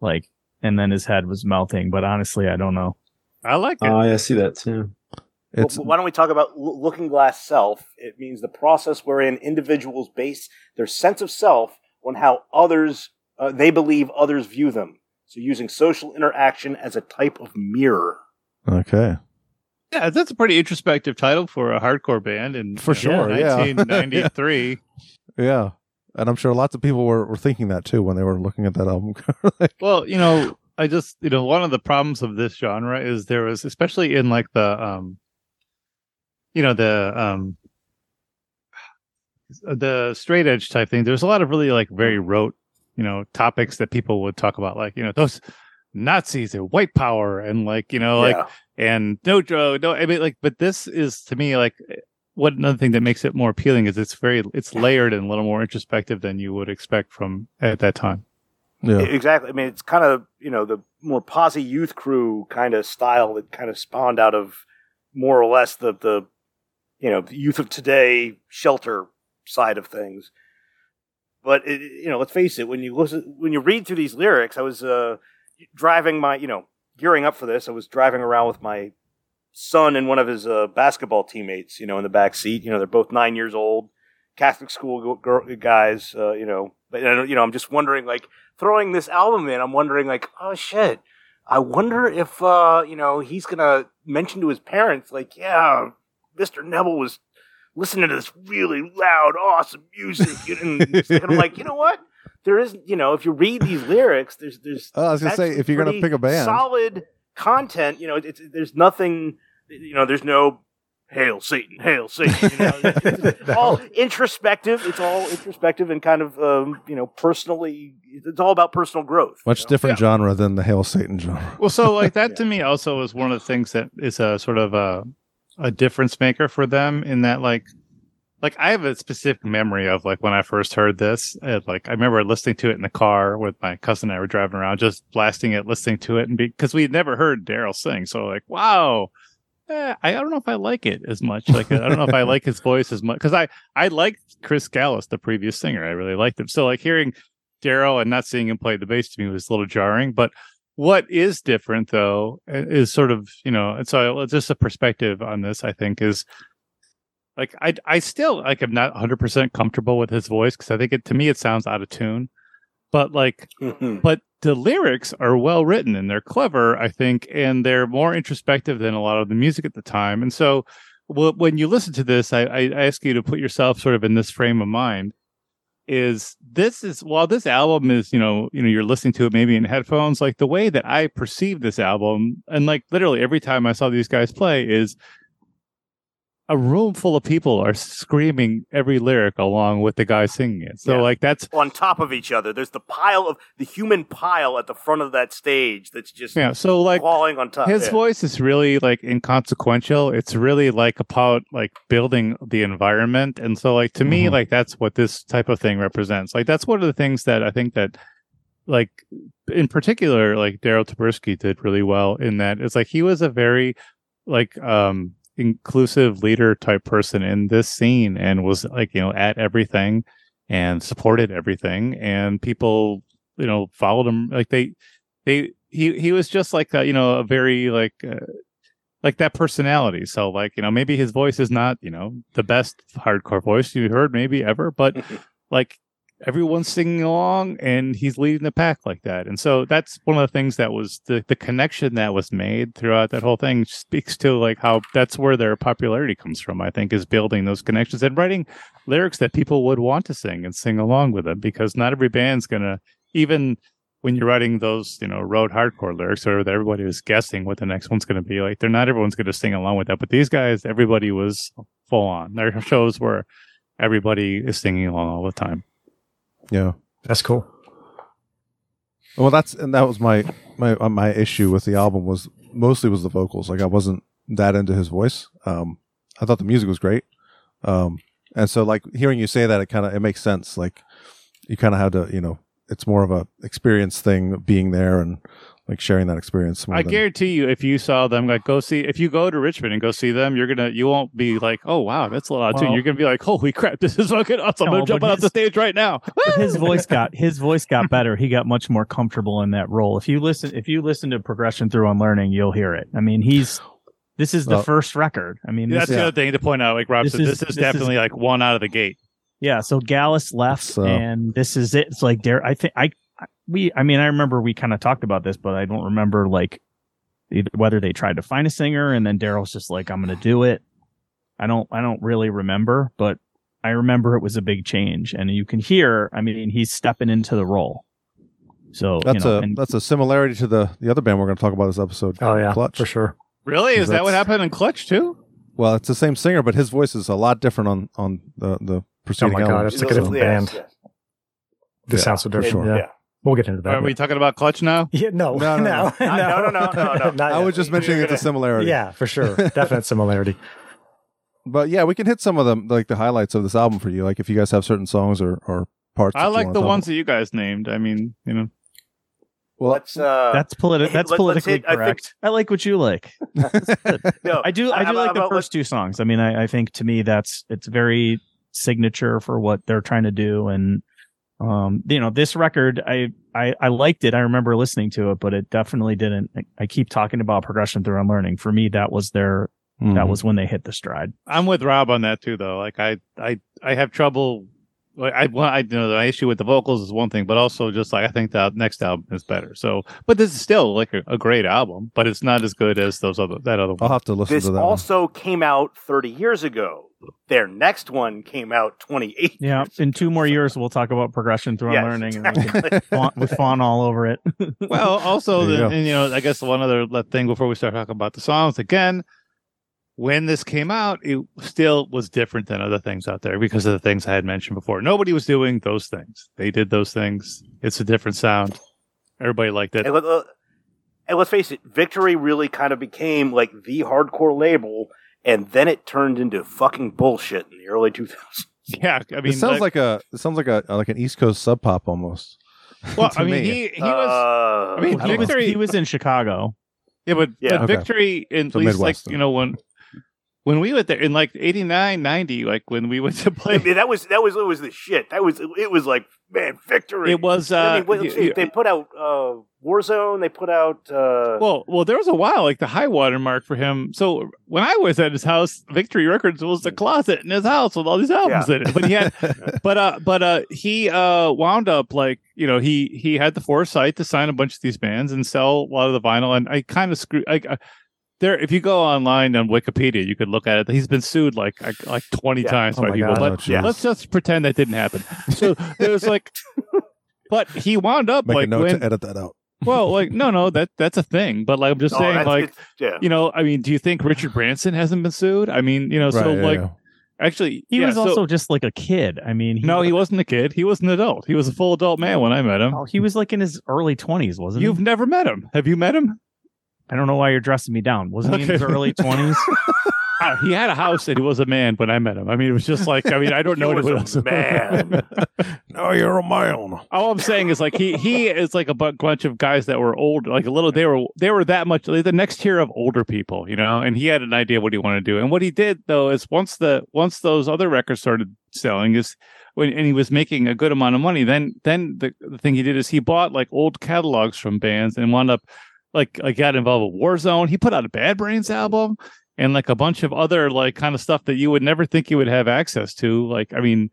like, and then his head was melting. But honestly, I don't know. I like it. Oh, yeah, I see that too. it's Well, why don't we talk about L- Looking Glass Self? It means the process wherein individuals base their sense of self on how others uh, they believe others view them. So using social interaction as a type of mirror. okay. yeah, that's a pretty introspective title for a hardcore band, and For sure, yeah. 1993. Yeah. And I'm sure lots of people were, were thinking that too when they were looking at that album. Like, Well, you know, I just you know one of the problems of this genre is there was especially in like the um, you know the um, the straight edge type thing. There's a lot of really like very rote you know topics that people would talk about, like you know those Nazis and white power and like you know like yeah. and no Joe, no, I mean like, but this is to me like what another thing that makes it more appealing is it's very it's layered and a little more introspective than you would expect from at that time. yeah. Exactly. I mean, it's kind of you know the more posi youth crew kind of style that kind of spawned out of more or less the the you know the youth of today shelter side of things. But it, you know, let's face it. When you listen, when you read through these lyrics, I was uh, driving my you know gearing up for this. I was driving around with my son and one of his uh, basketball teammates. You know, in the back seat. You know, they're both nine years old, Catholic school girl, guys. Uh, you know, but you know, I'm just wondering like throwing this album in, I'm wondering like, oh shit. I wonder if uh, you know, he's gonna mention to his parents, like, yeah, Mr. Neville was listening to this really loud, awesome music. And, and I'm like, you know what? There is you know, if you read these lyrics, there's there's Oh, I was gonna say if you're gonna pick a band, solid content, you know, it's, there's nothing you know, there's no Hail Satan, Hail Satan. You know, it's all introspective. It's all introspective and kind of, um, you know, personally. It's all about personal growth. much you know? different genre than the Hail Satan genre. Well, so like that to me also is one of the things that is a sort of a a difference maker for them in that like like I have a specific memory of like when I first heard this. And, like I remember listening to it in the car with my cousin and I were driving around, just blasting it, listening to it, and because we had never heard Daryl sing, so like wow. Eh, I don't know if I like it as much. Like I don't know if I like his voice as much because I I liked Chris Gallus, the previous singer. I really liked him. So like hearing Daryl and not seeing him play the bass to me was a little jarring. But what is different though is sort of you know and so just a perspective on this i think is like i i still like i'm not 100% comfortable with his voice because i think it to me it sounds out of tune. But like Mhm. but the lyrics are well written and they're clever i think and they're more introspective than a lot of the music at the time. And so well, when you listen to this I, I ask you to put yourself sort of in this frame of mind is this is while this album is you know you know you're listening to it maybe in headphones like the way that i perceive this album and like literally every time i saw these guys play is a room full of people are screaming every lyric along with the guy singing it. So Yeah. like that's on top of each other. There's the pile of the human pile at the front of that stage that's just yeah. So like falling on top. his yeah. voice is really like inconsequential. It's really like about like building the environment. And so like to me, Mhm. like that's what this type of thing represents. Like that's one of the things that I think that like in particular, like Daryl Taberski did really well in that it's like he was a very like um inclusive leader type person in this scene and was like, you know, at everything and supported everything and people, you know, followed him like they they he he was just like a, you know, a very like uh, like that personality. So like, you know, maybe his voice is not, you know, the best hardcore voice you heard maybe ever, but like everyone's singing along and he's leading the pack like that. And so that's one of the things that was the, the connection that was made throughout that whole thing speaks to like how that's where their popularity comes from, I think, is building those connections and writing lyrics that people would want to sing and sing along with them because not every band's gonna even when you're writing those, you know, road hardcore lyrics or everybody was guessing what the next one's gonna be like, they're not everyone's gonna sing along with that. But these guys, everybody was full on. Their shows where everybody is singing along all the time. Yeah. That's cool. Well, that's and that was my my uh, my issue with the album was mostly was the vocals. Like I wasn't that into his voice. Um, I thought the music was great. Um, and so like hearing you say that, it kind of it makes sense. Like you kind of had to, you know, it's more of a experience thing being there and like sharing that experience. more I than- guarantee you, if you saw them, like go see, if you go to Richmond and go see them, you're gonna, you won't be like, oh wow, that's a lot too. You're gonna be like, holy crap, this is fucking awesome. I'm No, gonna jump but off the stage right now. His voice got his voice got better. He got much more comfortable in that role. If you listen, if you listen to progression through unlearning, you'll hear it. I mean, he's this is the Well- first record. I mean, That's this, the other thing to point out. Like Rob This said, is- this is this is- definitely like one out of the gate. yeah. So Gallus left, It's, uh, and this is it. It's like there. I think I I- we. I mean, I remember we kind of talked about this, but I don't remember like whether they tried to find a singer, and then Daryl's just like, "I'm going to do it." I don't. I don't really remember, but I remember it was a big change, and you can hear. I mean, he's stepping into the role. So That's you know, a and- that's a similarity to the the other band we're going to talk about this episode. Oh yeah, Clutch. for sure. Really? Is that what happened in Clutch too? Well, it's the same singer, but his voice is a lot different on on the the Oh preceding my god, it's like a different band. yes. This Yeah, sounds so for different. sure. Yeah. We'll get into that. Are we talking about Clutch now? yeah, no, No, no, no, no. No, no, no, no, no. Not I was just mentioning it's a similarity. Yeah, for sure. Definite similarity. But yeah, we can hit some of them like the highlights of this album for you. Like if you guys have certain songs or, or parts. I like the talk ones that you guys named. I mean, you know, Well, Let's uh That's politi- That's let- let's politically hit- I think- correct. I, like what you like. no, I do. I How do about- like the about- first two songs. I mean, I, I think to me that's it's very signature for what they're trying to do, and um, you know, this record, I I I liked it. I remember listening to it, but it definitely didn't. I keep talking about progression through unlearning. For me, that was their Mhm. that was when they hit the stride. I'm with Rob on that too, though. Like I, I, I have trouble. Like, I, well, I you know the issue with the vocals is one thing, but also just like I think the next album is better. So, but this is still like a, a great album, but it's not as good as those other that other One. I'll have to listen this to that. This also came out 30 years ago. Their next one came out 28. Yeah, years in ago. two more years, we'll talk about progression through Yes, unlearning, and we can exactly. fawn, we fawn all over it. Well, also, There you the, and, you know, I guess one other uh, thing before we start talking about the songs again. When this came out, it still was different than other things out there because of the things I had mentioned before. Nobody was doing those things. They did those things. It's a different sound. Everybody liked it. And, let, uh, and let's face it, Victory really kind of became like the hardcore label, and then it turned into fucking bullshit in the early 2000s. Yeah, I mean, it sounds like, a it sounds like a like an East Coast sub pop almost. well, I mean, me. he he was Uh, I mean, he was Victory- he was in Chicago. Yeah, but, Yeah. but Okay. victory in So at least Midwest, like then. you know when when we went there in like 89 90 like when we went to I play mean, that was that was it was the shit. That was it was like man, Victory. it was uh I mean, wait, let's see, y- they put out uh, Warzone. They put out uh, well well there was a while like the high water mark for him so when i was at his house victory records was the closet in his house with all these albums in it but he had but uh but uh he uh wound up like you know he he had the foresight to sign a bunch of these bands and sell a lot of the vinyl and i kind of screwed like uh, there if you go online on wikipedia you could look at it he's been sued like like, like 20 Yeah. times Oh by people God. but Oh, yeah. let's just pretend that didn't happen so it was like but he wound up Make like a note when to edit that out. well, like no, no, that that's a thing. But like I'm just Oh, saying, like yeah. you know, I mean, do you think Richard Branson hasn't been sued? I mean, you know, so yeah, like yeah. actually, He yeah, was so- also just like a kid. I mean, he, no, he wasn't a kid. He was an adult. He was a full adult man when I met him. oh, he was like in his early twenties, wasn't he? You've never met him. Have you met him? I don't know why you're dressing me down. Wasn't he in his early twenties? Uh, he had a house and he was a man when I met him. I mean, it was just like I mean, I don't He know was anyone a man. no, you're a man. All I'm saying is like he he is like a bunch of guys that were old, like a little. They were they were that much like the next tier of older people, you know. And he had an idea what he wanted to do. And what he did though is once the once those other records started selling is when and he was making a good amount of money. Then then the, the thing he did is he bought like old catalogs from bands and wound up like like got involved with Warzone. He put out a Bad Brains album and like a bunch of other like kind of stuff that you would never think you would have access to. Like I mean,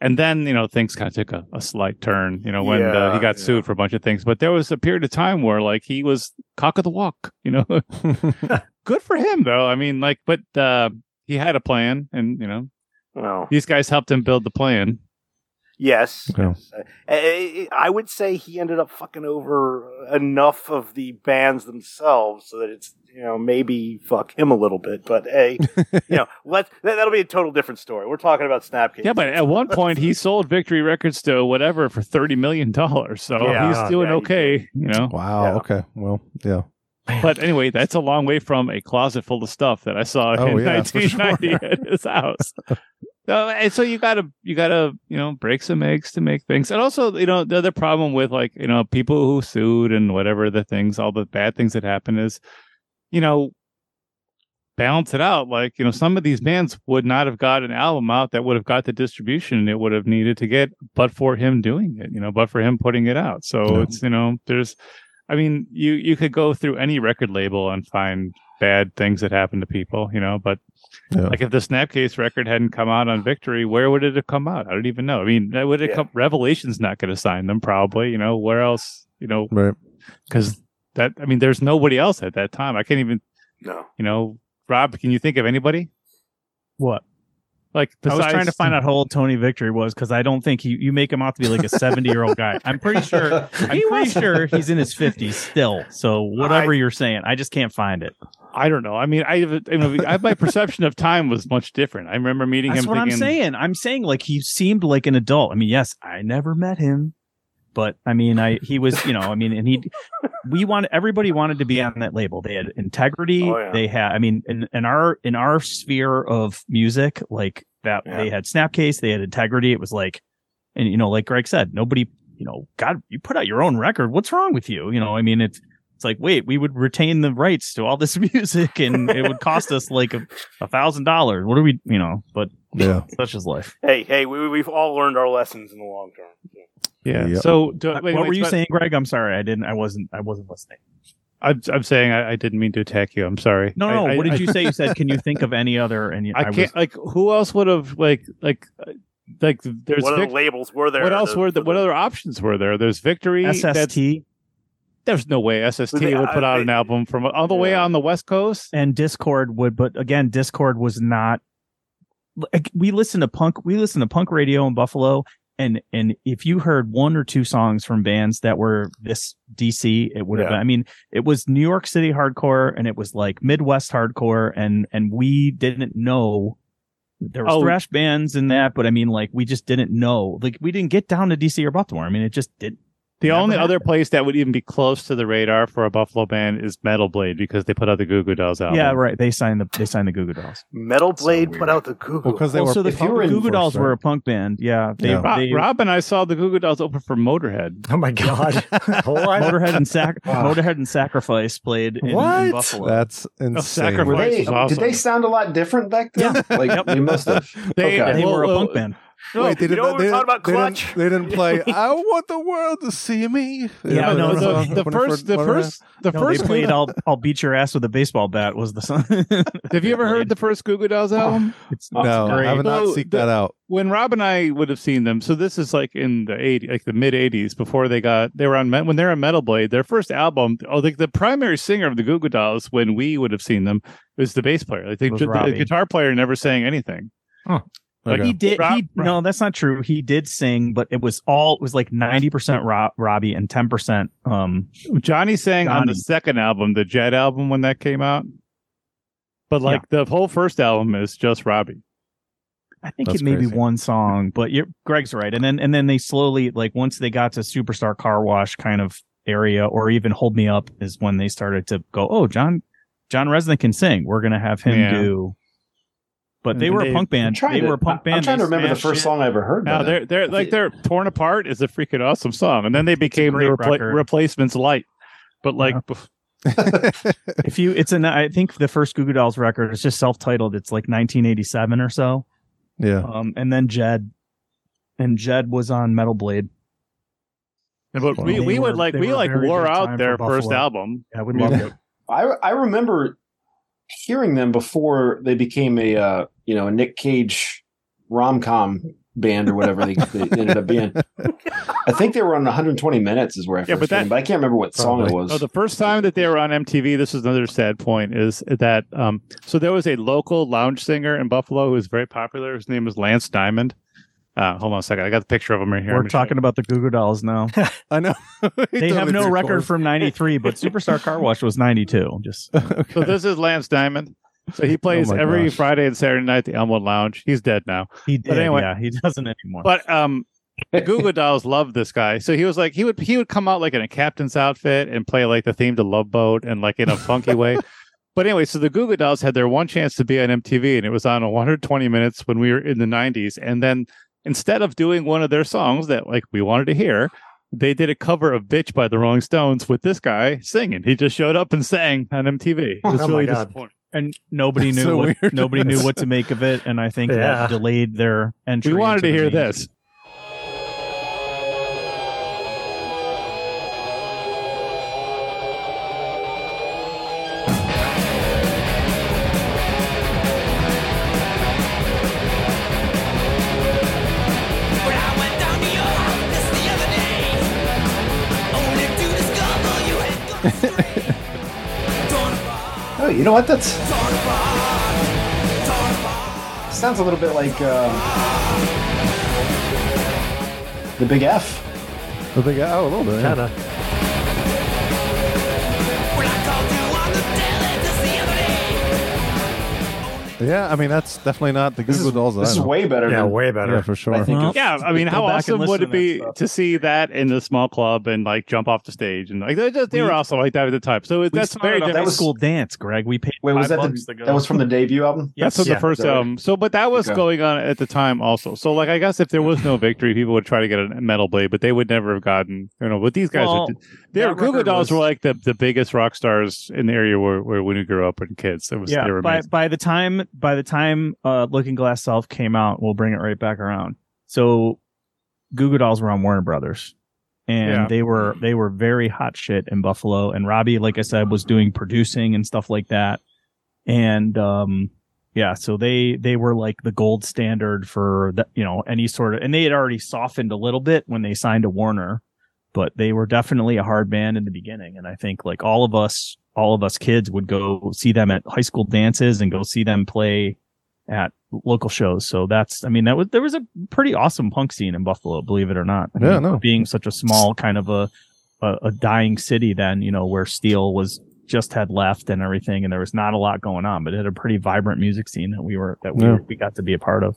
and then you know things kind of took a, a slight turn. You know when uh, Yeah, he got yeah. sued for a bunch of things, but there was a period of time where like he was cock of the walk. You know, good for him though. I mean, like, but uh, he had a plan, and you know well, these guys helped him build the plan. Yes. Yeah. yes. I, I I would say he ended up fucking over enough of the bands themselves so that it's you know maybe fuck him a little bit. But hey, you know, let that, that'll be a total different story. We're talking about Snapcase. Yeah, but at one point he sold Victory Records to whatever for thirty million dollars. So Yeah, he's doing yeah, he okay, you know. Wow. Yeah. Okay. Well, yeah. But anyway, that's a long way from a closet full of stuff that I saw Oh, in yeah, for 1990 at his house. So, and so you gotta you gotta you know break some eggs to make things, and also you know the other problem with like you know people who sued and whatever the things, all the bad things that happen is, you know, balance it out. Like you know, some of these bands would not have got an album out that would have got the distribution it would have needed to get, but for him doing it, you know, but for him putting it out. So Yeah. it's you know, there's, I mean, you you could go through any record label and find bad things that happen to people, you know, but Yeah. like if the Snapcase record hadn't come out on Victory, where would it have come out? I don't even know. I mean, would it Yeah. come? Revelation's not going to sign them, probably. You know, where else? You know, Right. because that. I mean, there's nobody else at that time. I can't even. no. You know, Rob, can you think of anybody? What? Like, I was trying to find out how old Tony Victory was because I don't think he, you make him out to be like a 70 year old guy. I'm pretty sure. I'm pretty sure he's in his 50s still. So whatever I- you're saying, I just can't find it. I don't know. I mean, I, I, mean, I my perception of time was much different. I remember meeting That's him. what thinking, I'm saying. I'm saying like he seemed like an adult. I mean, yes, I never met him, but I mean, I he was, you know, I mean, and he, we wanted everybody wanted to be on that label. They had integrity. Oh, yeah. They had, I mean, in, in our in our sphere of music, like that, Yeah. they had Snapcase. They had integrity. It was like, and you know, like Greg said, nobody, you know, God, you put out your own record. What's wrong with you? You know, I mean, it's. It's like, wait, we would retain the rights to all this music and it would cost us like a a thousand dollars. What are we, you know, but Yeah. such is life. Hey, hey, we, we've all learned our lessons in the long term. Yeah. Yep. So, do, Uh, wait, what wait, were you but- saying, Greg? I'm sorry, I didn't. I wasn't. I wasn't listening. I'm, I'm saying I, I didn't mean to attack you. I'm sorry. No, no. I- I- what did I- you say? You said, "Can you think of any other?" And you- I I, can't. was, like, who else would have like like uh, like? There's What other Vic- labels were there? what else to- were the, for what other options were there? There's Victory. that's- SST There's no way SST They- would uh, put I- out an album from all the way on the West Coast. and Dischord would, but again, Dischord was not. Like, we listen to punk. We listen to punk radio in Buffalo, and and if you heard one or two songs from bands that were this DC, it would have. Yeah. been I mean, it was New York City hardcore, and it was like Midwest hardcore, and and we didn't know. There was Oh. thrash bands in that, but I mean, like we just didn't know. Like we didn't get down to DC or Baltimore. I mean, it just did. The Never only other place that would even be close to the radar for a Buffalo band is Metal Blade because they put out the Goo Goo Dolls album. Yeah, right. They signed the they signed the Goo Goo Dolls. Metal Blade weird. put out the Goo Goo. Well, because they well, were. so the if you were Goo Goo Dolls were a punk band. Yeah, they, Yeah. Rob, they Rob and I saw the Goo Goo Dolls open for Motorhead. Oh my god! Motorhead and Sac- Wow. Motorhead and Sacrifice played in, in Buffalo. That's oh, insane. sacrifice. Were they, Voice awesome. Did they sound a lot different back then? Yeah. like they must have. They, Okay. they well, were a well, punk band. No, Wait, they you did know not, what we they, were talking about they Clutch? Didn't, they didn't play. I want the world to see me. Yeah, no, the, the, the first, the first, the No, first. they played "I'll I'll beat your ass with a baseball bat" was the song. Have you ever heard the first Goo Goo Dolls album? It's, No, great. I have not So seeked the- that out. when Rob and I would have seen them, so this is like in the 80s, like the mid 80s, before they got, they were on, when they were on Metal Blade, their first album, oh, like the primary singer of the Goo Goo Dolls, when we would have seen them, was the bass player. Like the, the guitar player never sang anything. Like, Okay. He did. Rob- he no, that's not true. He did sing, but it was all it was like ninety percent Rob, Robbie and ten percent. Um, Johnny sang on the second album, the Jed album, when that came out. But like the whole first album is just Robbie. I think That's it may be one song, but you're, Greg's right. And then and then they slowly like once they got to Superstar Car Wash kind of area, or even Hold Me Up, is when they started to go. Oh, John John Rzeznik can sing. We're gonna have him Yeah. do. But they were they- a punk band. trying They to, were a punk band. I'm trying to remember the first shit. song I ever heard. by No, they're they're like they're torn apart is a freaking awesome song, and then they became the great repla- replacements light. But like, Yeah. If you, it's an. I think the first Goo Goo Dolls record is just self-titled. It's like 1987 or so. yeah. Um, and then Jed, and Jed was on Metal Blade. And but we, They we would like we like wore out their first album. Yeah, we loved it. I I remember hearing them before they became a uh, you know a Nick Cage rom com band or whatever they, they ended up being. I think they were on 120 minutes is where I first Yeah, but heard that- them, but I can't remember what song it was. Oh, the first time that they were on MTV, this is another sad point, is that um, so there was a local lounge singer in Buffalo who was very popular. His name was Lance Diamond. Uh, hold on a second, I got the picture of him right here. We're Let show talking about the Goo Goo Dolls now. I know. They have no record from 93, but Superstar Car Wash was 92. Just you. So this is Lance Diamond. So he plays Oh every gosh. Friday and Saturday night at the Elmwood Lounge. He's dead now. he did. But anyway- yeah, he doesn't anymore. But um the Goo Goo Dolls loved this guy. So he was like he would he would come out like in a captain's outfit and play like the theme to Love Boat and like in a funky way. But anyway, so the Goo Goo Dolls had their one chance to be on MTV and it was on 120 minutes when we were in the 90s. And then instead of doing one of their songs that like we wanted to hear, they did a cover of Bitch by the Rolling Stones with this guy singing. He just showed up and sang on MTV. It was Oh really disappointing. and nobody knew so what nobody knew what to make of it, and I think Yeah. that delayed their entry. We wanted to hear main- this. Oh, you know what? That's torn apart, torn apart. sounds a little bit like uh, the Big F. I think, oh, a little bit. Kinda. When Yeah, I mean that's definitely not the This Goo Goo is Dolls. that this is way better. Yeah, than, way better. Yeah, for sure. I think Well, Yeah, I mean, how Go back and awesome would it be stuff. to see that in the small club and like jump off the stage and like they, just, they We- were also like that at the time. So it- We that's very it on different. high school dance, Greg. We paid Wait, was that the, that was from the debut album? Yes, That's from yeah. the first Sorry. album. So, but that was Okay. going on at the time also. So, like, I guess if there was no victory, people would try to get a metal blade, but they would never have gotten, you know, but these guys Well, would. They were, that Goo Goo Dolls was- were like the, the biggest rock stars in the area where, where when we grew up and kids. It was, yeah by amazing. by the time by the time uh looking glass self came out we'll bring it right back around so Goo Goo Dolls were on Warner Brothers and Yeah. they were they were very hot shit in Buffalo and Robbie like I said was doing producing and stuff like that and um yeah so they they were like the gold standard for the, you know any sort of and they had already softened a little bit when they signed to Warner but they were definitely a hard band in the beginning and I think like all of us all of us kids would go see them at high school dances and go see them play at local shows. So that's, I mean, that was, there was a pretty awesome punk scene in Buffalo, believe it or not. I Yeah, mean, no. Being such a small kind of a, a, a dying city then, you know, where Steel was just had left and everything. And there was not a lot going on, but it had a pretty vibrant music scene that we were, that we, Yeah. we got to be a part of.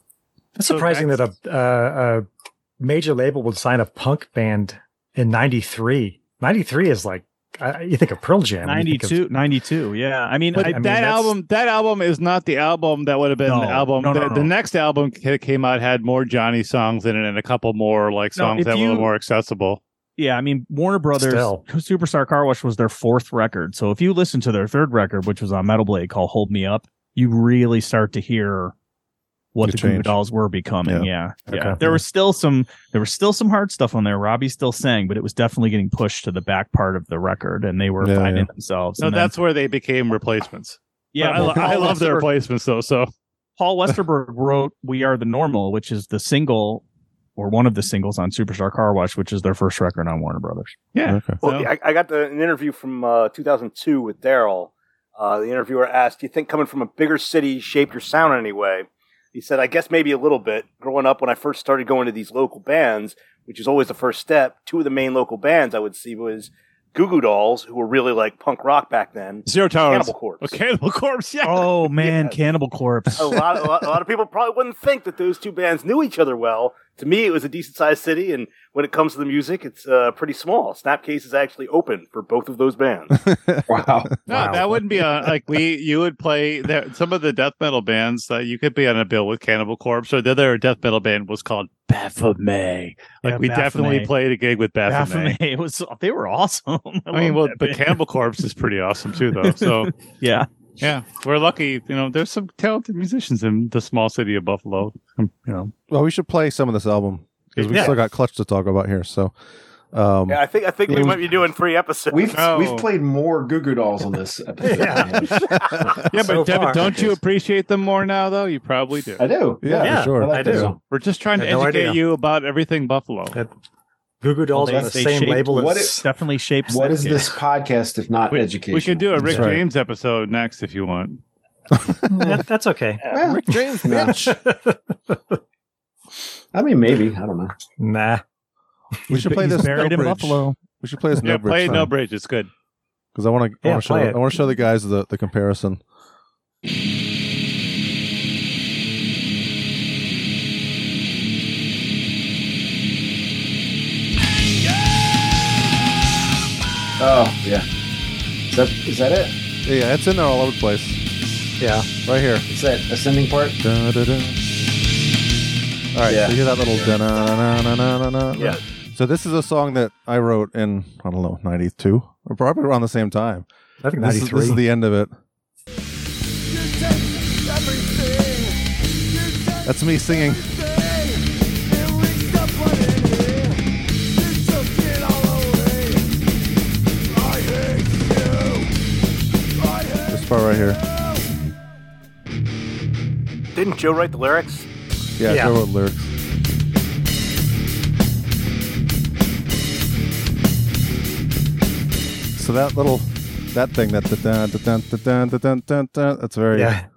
It's So surprising that a, uh, a major label would sign a punk band in 93. 93 is like, I, you think of Pearl Jam. and you think of- 92, 92. Yeah. I mean, But I, I mean, that album, that album is not the album that would have been No, the album. no, no, the, no. the next album ca- came out had more Johnny songs in it and a couple more like songs if that were a little more accessible. Yeah, I mean Warner Brothers Still. Superstar Car Wash was their fourth record. So if you listen to their third record, which was on Metal Blade called Hold Me Up, you really start to hear what The the Goo Goo change. Dolls were becoming. Yeah. Yeah. Okay. There was still some there was still some hard stuff on there. Robbie still sang, but it was definitely getting pushed to the back part of the record and they were Yeah, finding yeah. themselves. So And then- that's where they became replacements. yeah, But I, I love their replacements though. So Paul Westerberg wrote We Are the Normal, which is the single or one of the singles on Superstar Car Wash, which is their first record on Warner Brothers. yeah, Okay. Well, So- I, I got the, an interview from uh, 2002 with Daryl. Uh, the interviewer asked, "Do you think coming from a bigger city shaped your sound in any way?" He said, I guess maybe a little bit. Growing up, when I first started going to these local bands, which is always the first step, two of the main local bands I would see was Goo Goo Dolls, who were really like punk rock back then. Zero tolerance. Cannibal Corpse. A cannibal corpse. Yeah. Oh man, Yes. Cannibal Corpse. a lot, a lot, a lot of people probably wouldn't think that those two bands knew each other well. To me, it was a decent sized city, and when it comes to the music, it's uh, pretty small. Snapcase is actually open for both of those bands. Wow. No, Wow. that wouldn't be a like we. You would play there. Some of the death metal bands that you could be on a bill with Cannibal Corpse, or the other death metal band was called Baphomet. Like Yeah, we definitely played a gig with Baphomet. Baphomet. It was they were awesome. I mean, well, that but band. Cannibal Corpse is pretty awesome too, though. So yeah, yeah, we're lucky. You know, there's some talented musicians in the small city of Buffalo. You know, Well, we should play some of this album because we Yeah. still got Clutch to talk about here. So, um, yeah, I think I think we was- might be doing three episodes. We've Oh. we've played more Goo Goo Dolls on this episode. Yeah. yeah, So but Devin, far. don't you appreciate them more now, though? You probably do. I do. Yeah, Yeah, for sure. I like I do. song. We're just trying to Had no educate idea. you about everything Buffalo. That- Goo Goo Dolls Well, on they- the same shaped label what as definitely shapes. What that is game. this podcast if not We, education? we can do a Rick That's right. James episode next if you want. That- that's okay. Well, Rick James, no. bitch. I mean, maybe. I don't know. Nah. We should play this buried No in Bridge. Buffalo. We should play this Yeah, No Bridge play thing. No Bridge. It's good. because I want to. Yeah, I want to show. play it. I want to show the guys the the comparison. Oh yeah. Is that is that it? Yeah, yeah, it's in there all over the place. Yeah. Right here. It's that ascending part? Da, da, da. All right, Yeah. so you hear that little da na na na na na na. Yeah. So this is a song that I wrote in I don't know ninety two or probably around the same time. I think This is, 93. this is the end of it. That's me singing. This part right here. Didn't Joe write the lyrics? Yeah, Yeah. Joe wrote lyrics. so that little that thing that da, da, da, da, that's very yeah.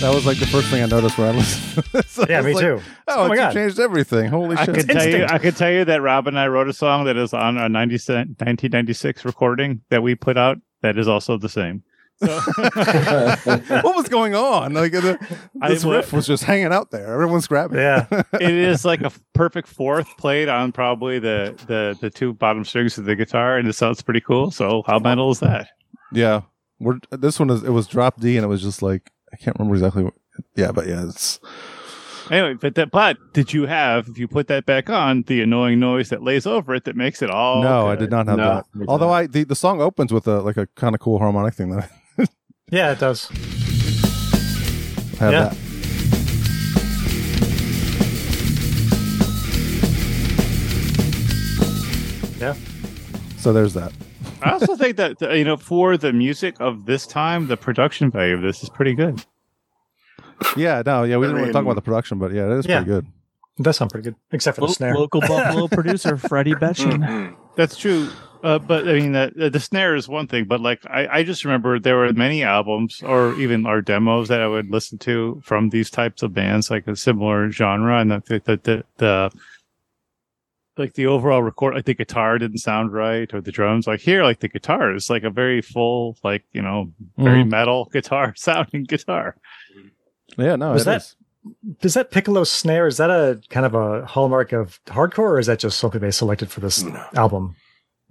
That was like the first thing I noticed when I listened. so yeah, I me like, too. Oh, oh my God. changed everything. Holy shit! I could tell you, I could tell you that Rob and I wrote a song that is on a 90, 1996 recording that we put out. That is also the same. So, what was going on? Like the, this wa- riff was just hanging out there. Everyone's grabbing. Yeah. it is like a perfect fourth played on probably the, the the two bottom strings of the guitar, and it sounds pretty cool. So how metal is that? Yeah. We're this one is it was drop D and it was just like I can't remember exactly what yeah, but yeah, it's Anyway, but that but did you have if you put that back on the annoying noise that lays over it that makes it all no, I did not have No, that. Although. I the, the song opens with a like a kind of cool harmonic thing that Yeah, it does. I have Yeah. that. Yeah. So there's that. I also think that uh, you know for the music of this time, the production value of this is pretty good. Yeah, no, yeah, we I didn't really talk about the production, but yeah, it is Yeah. pretty good. It does sound pretty good, except for the Lo- snare. local Buffalo producer Freddie Betchin. Mhm. That's true. Uh, but I mean, that uh, the snare is one thing, but like I, I just remember there were many albums or even our demos that I would listen to from these types of bands, like a similar genre, and the the the, the like the overall record, like the guitar didn't sound right, or the drums. Like here, like the guitar is like a very full, like you know, very Mhm. metal guitar sounding guitar. Yeah, no, Was it that- is. Does that piccolo snare is that a kind of a hallmark of hardcore, or is that just something they selected for this No. album?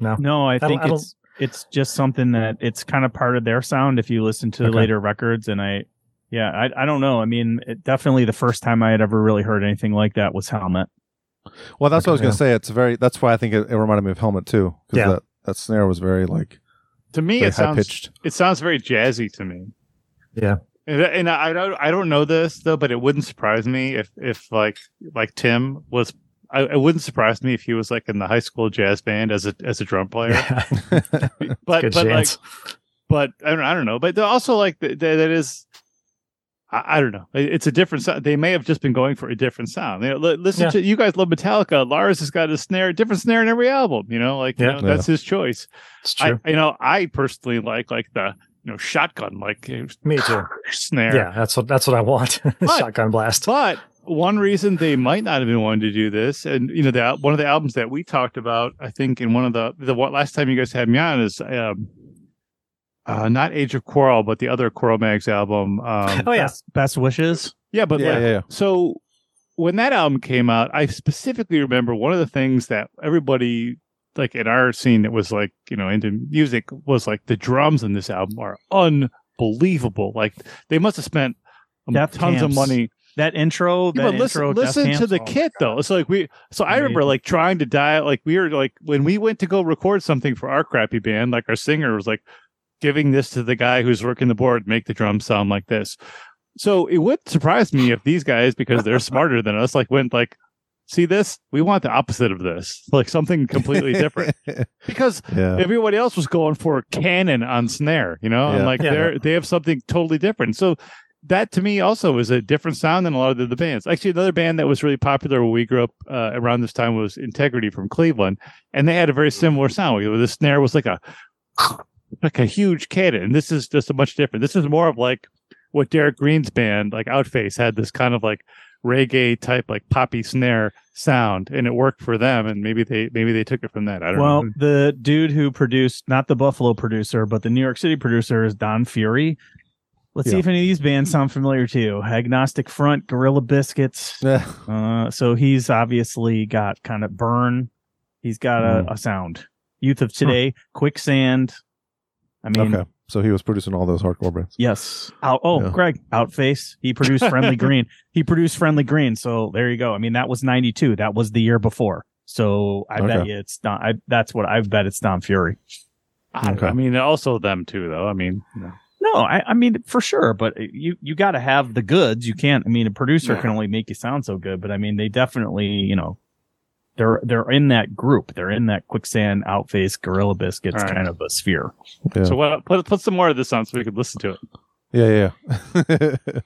No. No, I don't- think I it's it's just something that it's kind of part of their sound if you listen to Okay. later records and I yeah, I I don't know. I mean, it, definitely the first time I had ever really heard anything like that was Helmet. Well, that's what I was Okay, gonna say. It's very. That's why I think it, it reminded me of Helmet too, because Yeah. that that snare was very like To me, it sounds pitched. it sounds very jazzy to me. Yeah. And, and I don't I don't know this though, but it wouldn't surprise me if if like like Tim was. I, it wouldn't surprise me if he was like in the high school jazz band as a as a drum player. Yeah. But Good but like chance. but I don't, I don't know. But also like that that is. I, I don't know. It's a different sound. They may have just been going for a different sound. You know, listen Yeah. to you guys love Metallica. Lars has got a snare, different snare in every album. You know, like you Yeah. know, that's his choice. it's I, true. you know, I personally like like the you know shotgun like Me too. snare. Yeah, that's what that's what I want. Shotgun blast. But one reason they might not have been wanting to do this, and you know, the, one of the albums that we talked about, I think, in one of the the one, last time you guys had me on is um, uh, not Age of Quarrel, but the other Cro-Mags album. Um, Oh yeah, Best, best wishes. yeah, but yeah, like, yeah, yeah. so when that album came out, I specifically remember one of the things that everybody like in our scene that was like, you know, into music was like the drums in this album are unbelievable. Like they must have spent um, Death tons of money. That intro. Yeah, that but listen, intro. Listen to the oh, kit though. It's like we. So I remember like trying to dial. Like we were like when we went to go record something for our crappy band. Like our singer was like giving this to the guy who's working the board, make the drums sound like this. So it would surprise me if these guys, because they're smarter than us, like went like, see this? We want the opposite of this, like something completely different. Because yeah. everybody else was going for cannon on snare, you know, and Yeah. like Yeah. they're they have something totally different. So that to me also was a different sound than a lot of the, the bands. Actually, another band that was really popular when we grew up uh, around this time was Integrity from Cleveland, and they had a very similar sound. where The snare was like a like a huge cannon, and this is just a much different. This is more of like what Derek Green's band, like Outface, had this kind of like reggae type, like poppy snare sound, and it worked for them. And maybe they maybe they took it from that. I don't Well, know. Well, the dude who produced, not the Buffalo producer, but the New York City producer is Don Fury. Let's see if any of these bands sound familiar to you. Agnostic Front, Gorilla Biscuits. Yeah. Uh, so he's obviously got kind of burn. He's got Mm. a, a sound. Youth of Today, Quicksand. I mean, okay. So he was producing all those hardcore bands. yes. Out, oh, Yeah. Greg, Outface. He produced Friendly Green. He produced Friendly Green. So there you go. I mean, that was 92. That was the year before. So I bet you it's not. I, that's what I bet it's Don Fury. I, Okay. I mean, also them too, though. I mean, you know. No, I, I mean for sure, but you you got to have the goods. You can't. I mean, a producer can only make you sound so good, but I mean, they definitely, you know, they're they're in that group. They're in that quicksand outface gorilla biscuits All right. kind of a sphere. Yeah. So what? Put put some more of this on so we could listen to it. Yeah, yeah.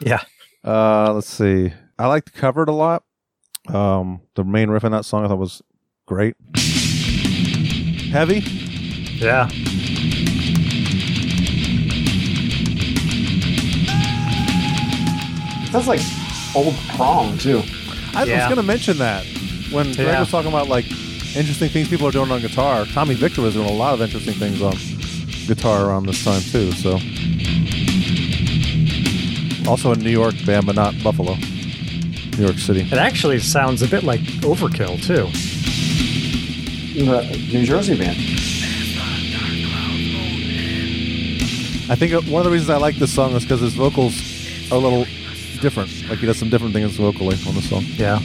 Yeah. Uh, let's see. I liked covered a lot. Um, the main riff in that song I thought was great. Heavy. yeah. Sounds like old prong too. I was going to mention that when Greg Yeah. was talking about like interesting things people are doing on guitar. Tommy Victor was doing a lot of interesting things on guitar around this time too. So, also a New York band, but not Buffalo, New York City. It actually sounds a bit like Overkill too. The New Jersey band. I think uh, one of the reasons I like this song is because his vocals are a little different. Like he does some different things vocally on the song. Yeah.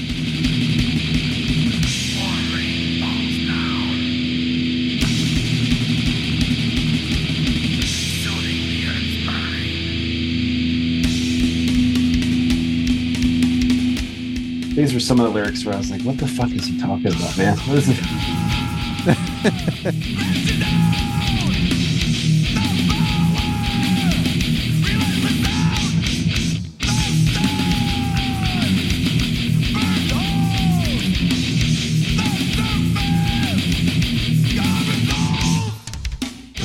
These were some of the lyrics where I was like, "What the fuck is he talking about, man? What is it?"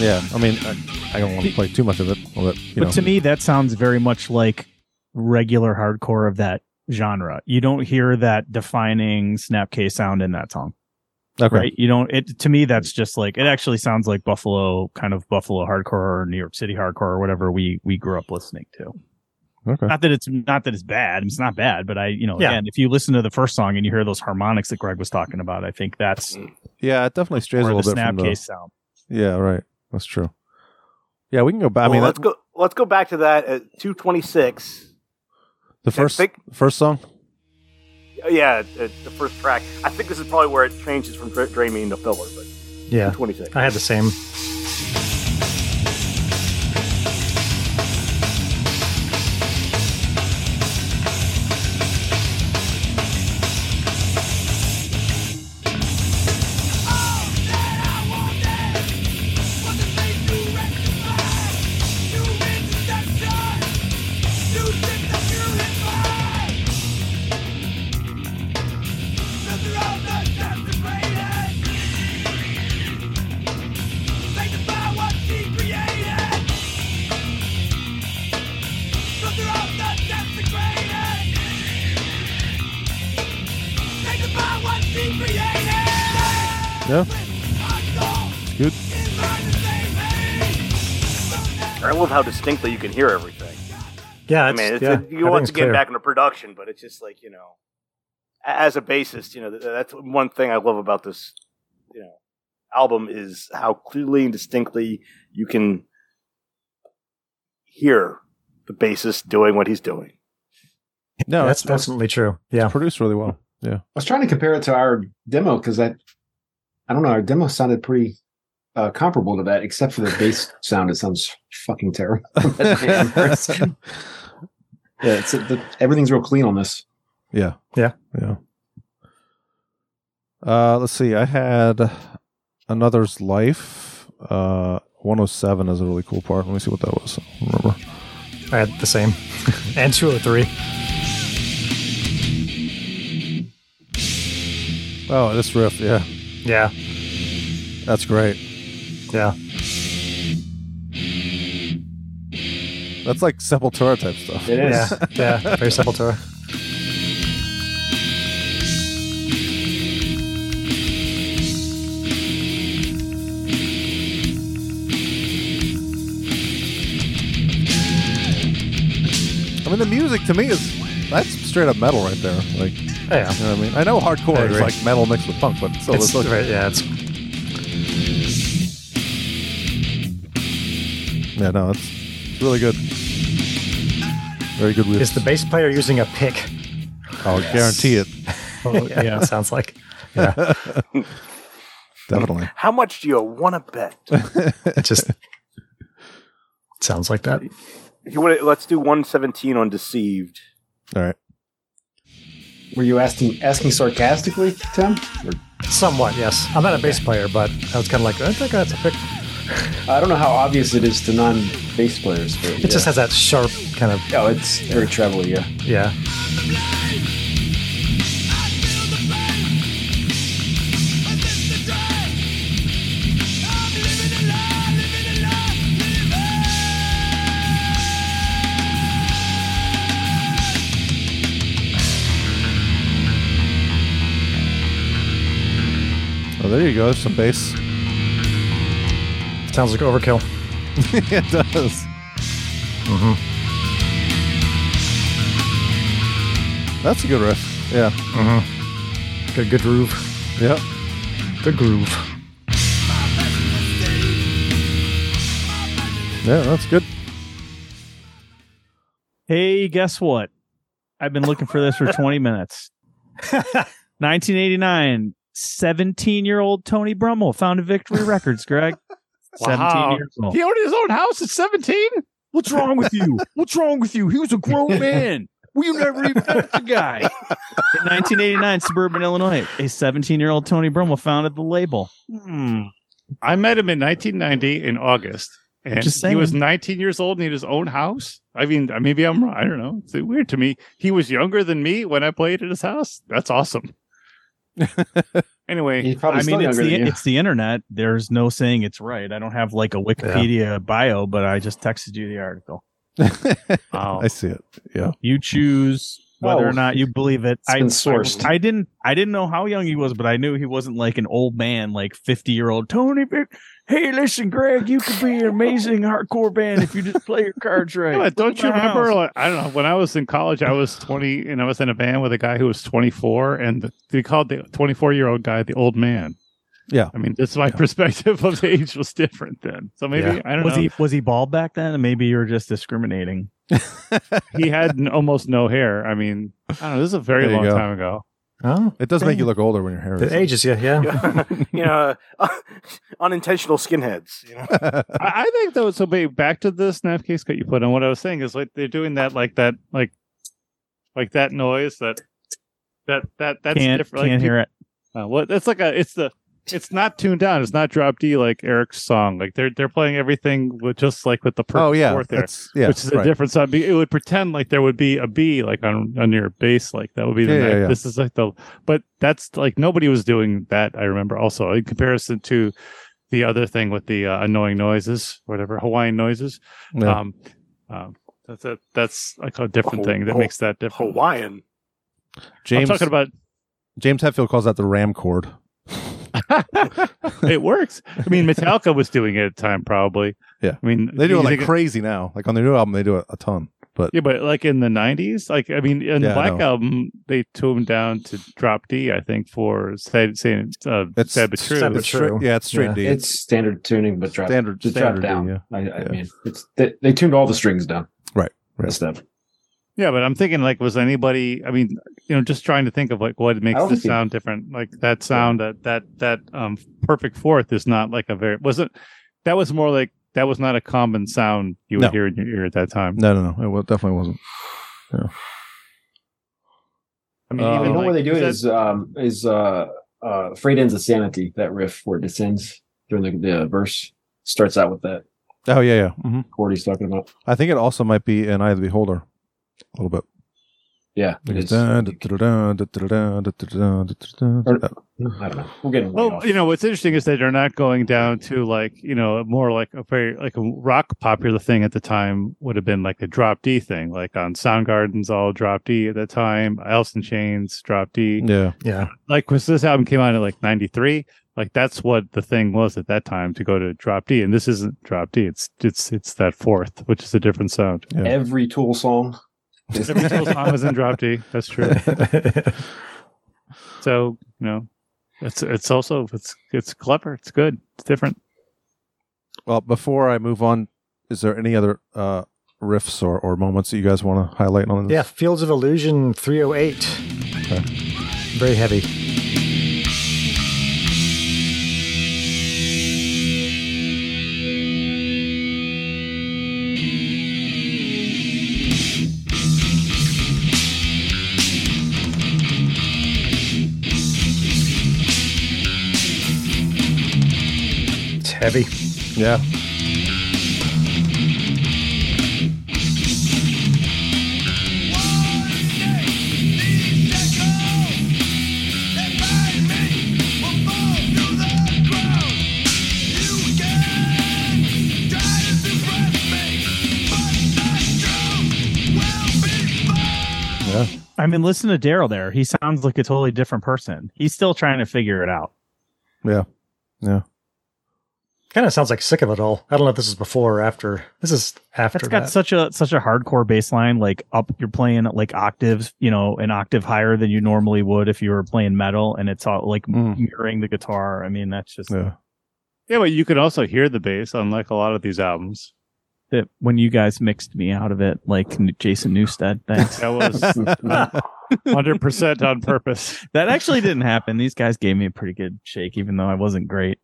Yeah, I mean, I, I don't want to play too much of it, but you but know, to me, that sounds very much like regular hardcore of that genre. You don't hear that defining Snapcase sound in that song, okay. right? You don't. It to me, that's just like it actually sounds like Buffalo, kind of Buffalo hardcore or New York City hardcore or whatever we we grew up listening to. Okay. Not that it's not that it's bad. It's not bad, but I, you know, Yeah. again, if you listen to the first song and you hear those harmonics that Greg was talking about, I think that's Yeah, it definitely strays a little bit from the. Snapcase sound. Yeah, right. That's true. Yeah, we can go back. I mean, let's that, go. Let's go back to that at two twenty six. the first think- first song. Yeah, uh, the first track. I think this is probably where it changes from Dra- Dreaming to Filler, but Yeah. twenty six. I had the same. Distinctly you can hear everything. Yeah, I mean, it's, yeah, it, you once everything's again clear. back into production, but it's just like you know, as a bassist, you know, that's one thing I love about this, you know, album is how clearly and distinctly you can hear the bassist doing what he's doing. No, that's it's, definitely true. Yeah, it's produced really well. Yeah. I was trying to compare it to our demo because I, I don't know, our demo sounded pretty uh, comparable to that, except for the bass sound. It sounds fucking terrible. yeah, it's the, everything's real clean on this. Yeah. Yeah. Yeah. Uh, let's see. I had Another's Life. Uh, 107 is a really cool part. Let me see what that was. I don't remember. I had the same, and 203. Oh, this riff. Yeah. Yeah, That's great. Yeah. That's like Sepultura type stuff. It is. Yeah, yeah. Very Sepultura. I mean, the music to me is that's straight up metal right there. Like, oh, yeah, you Oh, yeah. know what I mean? I know I hardcore is like metal mixed with punk, but still, It's, it's like, right, yeah, it's yeah, no, it's, it's really good. Very good riff. is the bass player using a pick? I'll guarantee it. Oh, yeah, yeah. it sounds like. Yeah, Definitely. How much do you want to bet? it just sounds like that. if you want to, let's do 117 on Deceived. All right. Were you asking asking sarcastically, Tim? Or- Somewhat, yes. I'm not a bass player, but I was kind of like, I think that's a pick. I don't know how obvious it is to non bass players. But It just has that sharp kind of Oh, it's very trebly, yeah. yeah. Oh, there you go. Some bass. Sounds like overkill. it does. Mm-hmm. That's a good riff. Yeah. Mm-hmm. Good, good groove. Yep. Good groove. Yeah, that's good. Hey, guess what? I've been looking for this for 20 minutes. 1989, 17 year old Tony Brummel founded Victory Records, Greg. 17 Wow. years old. He owned his own house at 17? What's wrong with you? What's wrong with you? He was a grown man. We never even met the guy. In 1989, suburban Illinois, a 17 year old Tony Brummel founded the label. Hmm. I met him in 1990 in August. And Just he was 19 years old and he had his own house. I mean, maybe I'm wrong. I don't know. It's weird to me. He was younger than me when I played at his house. That's awesome. anyway, I mean, it's the, it's the internet. There's no saying it's right. I don't have like a Wikipedia bio, but I just texted you the article. wow. Um, I see it. Yeah. You choose whether Oh, or not you believe it. it's I, been sourced. I, I didn't. I didn't know how young he was, but I knew he wasn't like an old man, like fifty year old Tony. Vic- Hey, listen, Greg, you could be an amazing hardcore band if you just play your cards right. Yeah, don't you Look at my remember? Like, I don't know. When I was in college, I was 20 and I was in a band with a guy who was 24, and they called the 24 year old guy the old man. Yeah. I mean, this my perspective of age was different then. So maybe Yeah. I don't Was know. he was he bald back then? And maybe you were just discriminating. He, had n- almost no hair. I mean, I don't know. This is a very long go. time ago. Oh, It does make you look older when your hair the is. ages, yeah, yeah. you know, unintentional skinheads. You know? I, I think though. So maybe back to the Snapcase cut you put on. What I was saying is like they're doing that, like that, like, like that noise that, that that that's can't different. can't like, hear it. Uh, what it's like a it's the it's not tuned down. It's not drop D like Eric's song. Like they're they're playing everything with just like with the perfect oh yeah, fourth there, yeah, which is a different sound. It would pretend like there would be a B like on on your bass. Like that would be the Yeah, yeah, yeah. This is like the but that's like nobody was doing that. I remember also in comparison to the other thing with the uh, annoying noises, whatever Hawaiian noises. Yeah. Um, um, that's a that's like a different Ho- thing that ho- makes that different. Hawaiian. James I'm talking about James Hetfield calls that the Ram chord. it works. I mean, Metallica was doing it at the time, probably. Yeah. I mean, They do it like think- crazy now. Like on their new album, they do it a ton. But Yeah, but like in the '90s, like I mean, in Yeah, the Black album, they tuned down to drop D. I think for say, saying uh, it's sad but true. sad but it's true. straight- yeah, it's straight Yeah. D. It's standard tuning, but drop standard just standard drop D, down. yeah. I, I Yeah. mean, it's they, they tuned all the strings down. Right, right. The step. Yeah, but I'm thinking like, was anybody? I mean, you know, just trying to think of like what makes this think- sound different. Like that sound that that that um perfect fourth is not like a very wasn't. That was more like that was not a common sound you would No. hear in your ear at that time. No, no, no. It definitely wasn't. Yeah. I mean, Uh, even you know like, where they do it that- is um is uh uh Frayed Ends of Sanity, that riff where it descends during the, the verse starts out with that Oh yeah, yeah. hmm chord he's talking about. I think it also might be in Eye of the Beholder a little bit. Yeah. I don't know. We're getting well. Off. You know what's interesting is that they're not going down to like you know more like a very like a rock popular thing at the time would have been like a drop D thing, like on Soundgarden's all drop D at the time, Alice in Chains drop D. Yeah, yeah. Like because this album came out in like '93, like that's what the thing was at that time to go to drop D, and this isn't drop D. It's it's it's that fourth, which is a different sound. Yeah. Every Tool song is- Every single song was in drop D. That's true. So you know, it's it's also it's it's clever. It's good. It's different. Well, before I move on, is there any other uh, riffs or, or moments that you guys want to highlight on this? yeah. Fields of Illusion 308. Very heavy. Heavy. Yeah. Yeah. I mean, listen to Daryl there. He sounds like a totally different person. He's still trying to figure it out. Kind of sounds like sick of it all. I don't know if this is before or after. This is after. It's got that. such a such a hardcore bass line. Like up, you're playing like octaves, you know, an octave higher than you normally would if you were playing metal, and it's all like Mm. mirroring the guitar. I mean, that's just Yeah. Yeah, but you could also hear the bass, unlike a lot of these albums. that when you guys mixed me out of it, like Jason Newsted. Thanks. That was hundred percent on purpose. that actually didn't happen. These guys gave me a pretty good shake, even though I wasn't great.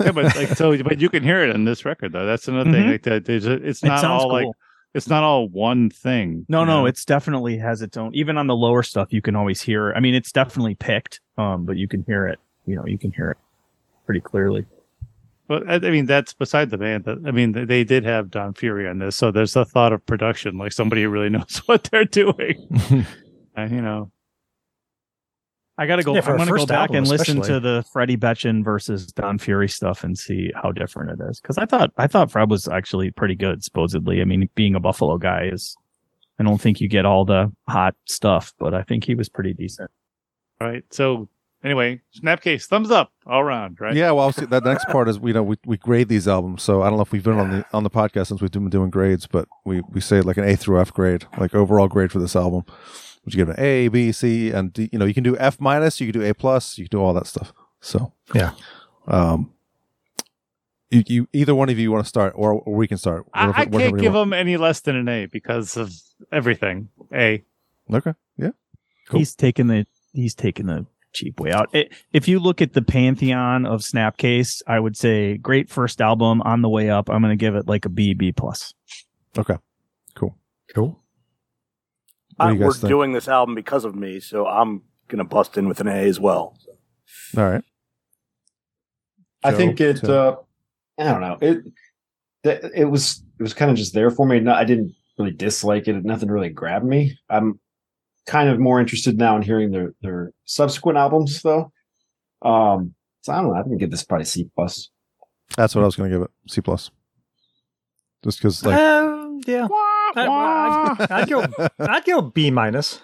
Yeah, but like so, but you can hear it in this record though. That's another thing. Mhm. Like that, it's not sounds all like it's not all one thing. No, no, know? it's definitely has its own. Even on the lower stuff, you can always hear. I mean, it's definitely picked, um, but you can hear it. You know, you can hear it pretty clearly. But I mean, that's beside the band. That I mean, they did have Don Fury on this, so there's a thought of production, like somebody who really knows what they're doing. and you know, I gotta go. Yeah, I'm gonna go back album and listen especially. to the Freddie Betchen versus Don Fury stuff and see how different it is. Because I thought I thought Fred was actually pretty good. Supposedly, I mean, being a Buffalo guy is. I don't think you get all the hot stuff, but I think he was pretty decent. All right. So anyway, Snapcase, thumbs up all around, right? Yeah, well, see, that next part is we know we, we grade these albums. So I don't know if we've been on the on the podcast since we've been doing grades, but we we say like an A through F grade, like overall grade for this album. Would you give it an A, B, C, and D? You know, you can do F minus, you can do A plus, you can do all that stuff. So Yeah. um, you, you either one of you want to start, or, or we can start. I, Whatever- I can't give want. them any less than an A because of everything. A. Okay, yeah, Cool. He's taking the he's taking the cheap way out. It, if you look at the pantheon of Snapcase, I would say great first album on the way up. I'm going to give it like a B B plus. Okay. Cool. What do Uh, we're think? doing this album because of me, so I'm gonna bust in with an A as well. all right. I Joe, think it. Tim. Uh, I don't know. It. That it was. It was kind of just there for me. No, I didn't really dislike it. Nothing really grabbed me. I'm kind of more interested now in hearing their their subsequent albums, though. Um. So I don't know. I'm gonna give this probably C plus. That's what I was going to give it. C plus. Just because, like, Um, yeah. I, I'd, I'd go. I'd go B minus.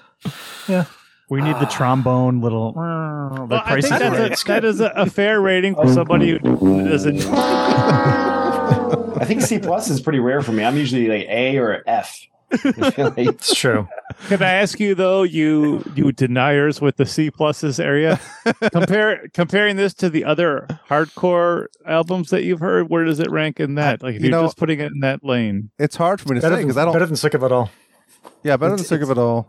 Yeah. We need the trombone little. the Well, I price think is that's right. a, that is a, a fair rating for somebody who doesn't. I think C plus is pretty rare for me. I'm usually like A or F. I feel like- It's true. Can I ask you though, you you deniers with the C pluses area, compare comparing this to the other hardcore albums that you've heard? Where does it rank in that? Like if You you're know- just putting it in that lane. It's hard for me to Better say because I don't. better than sick of it all. yeah, better than it's- sick of it all.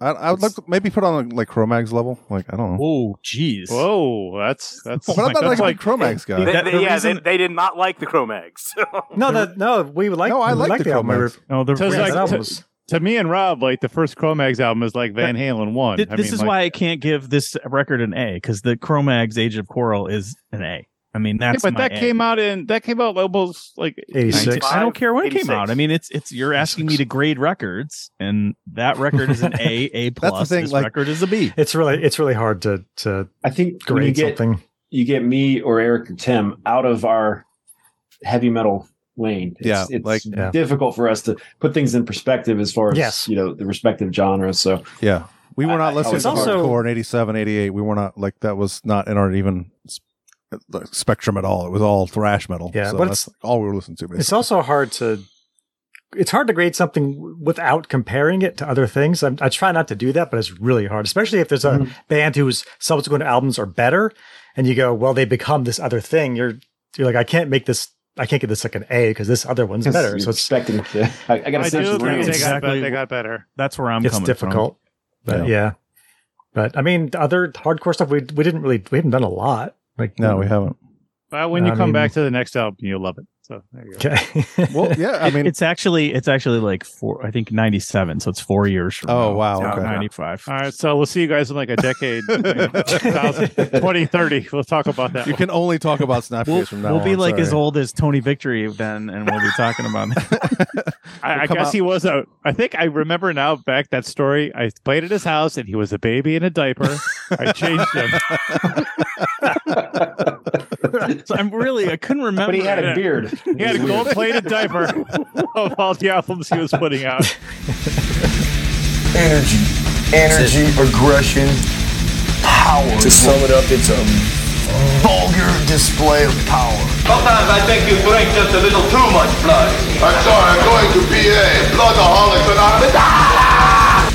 I, I would like to maybe put on like Cro-Mags level. Like I don't know. Oh, jeez. Whoa, that's that's but I'm not that's like a big Cro-Mags guy. They, they- the yeah, reason- they, they did not like the Cro-Mags. No, that no, we would like. No, I we like the the album. We were- Cro-Mags. No, the Just yeah, like that to- album to me and Rob, like the first Cro-Mags album is like Van Halen one. Th- I this mean, is like- why I can't give this record an A because the Cro-Mags Age of Quarrel is an A. I mean, Yeah, that's but my that A. came out in that came out almost like 86. I don't care when it came out. I mean, it's it's you're asking me to grade records, and that record is an A, A plus. That's the plus. thing, this like- record is a B. It's really it's really hard to to I think when you grade get something. you get me or Eric or Tim out of our heavy metal lane. It's, Yeah, it's like- Yeah. difficult for us to put things in perspective as far as Yes. you know the respective genres. So Yeah, we were not I- listening it's to also- hardcore in 87, 88. We were not like that was not in our even s- uh, spectrum at all. It was all thrash metal. Yeah, so but that's it's- all we were listening to. It's also hard to. It's hard to grade something without comparing it to other things. I'm, I try not to do that, but it's really hard, especially if there's a Mhm. band whose subsequent albums are better, and you go, "Well, they become this other thing." You're you're like, "I can't make this. I can't get this like an A because this other one's better." So it's expecting to, I, I got to do sense they range. got, Exactly. they got better. That's where I'm it's coming difficult. But Yeah. yeah. But I mean, the other hardcore stuff we we didn't really we haven't done a lot. Like no, we haven't. But when you I come mean- back to the next album, you'll love it. So there you go. Okay. Well, yeah, I from. mean, it's actually it's actually like four. I think ninety seven, so it's four years from. Oh, now. wow, okay. ninety five. All right, so we'll see you guys in like a decade, 2030. We'll talk about that. you can only talk about Snapcase We'll, from now we'll be on, like as old as Tony Victory then, and we'll be talking about that. I, I guess out- he was a. I think I remember now back that story. I played at his house and he was a baby in a diaper. I changed him. So I'm really I couldn't remember. But he had a beard. He had a gold plated diaper of all the albums he was putting out. energy, energy, aggression, power. To sum it up, it's a vulgar display of power. Sometimes I think you drink just a little too much blood. I'm sorry, I'm going to be a bloodaholic, BA. Bloodaholics Anonymous.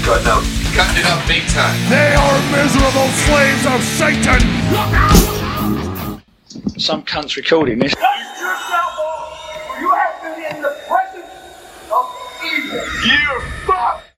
Cutting up. Cutting it up big time. They are miserable slaves of Satan. Some cunt's recording this. You are fucked!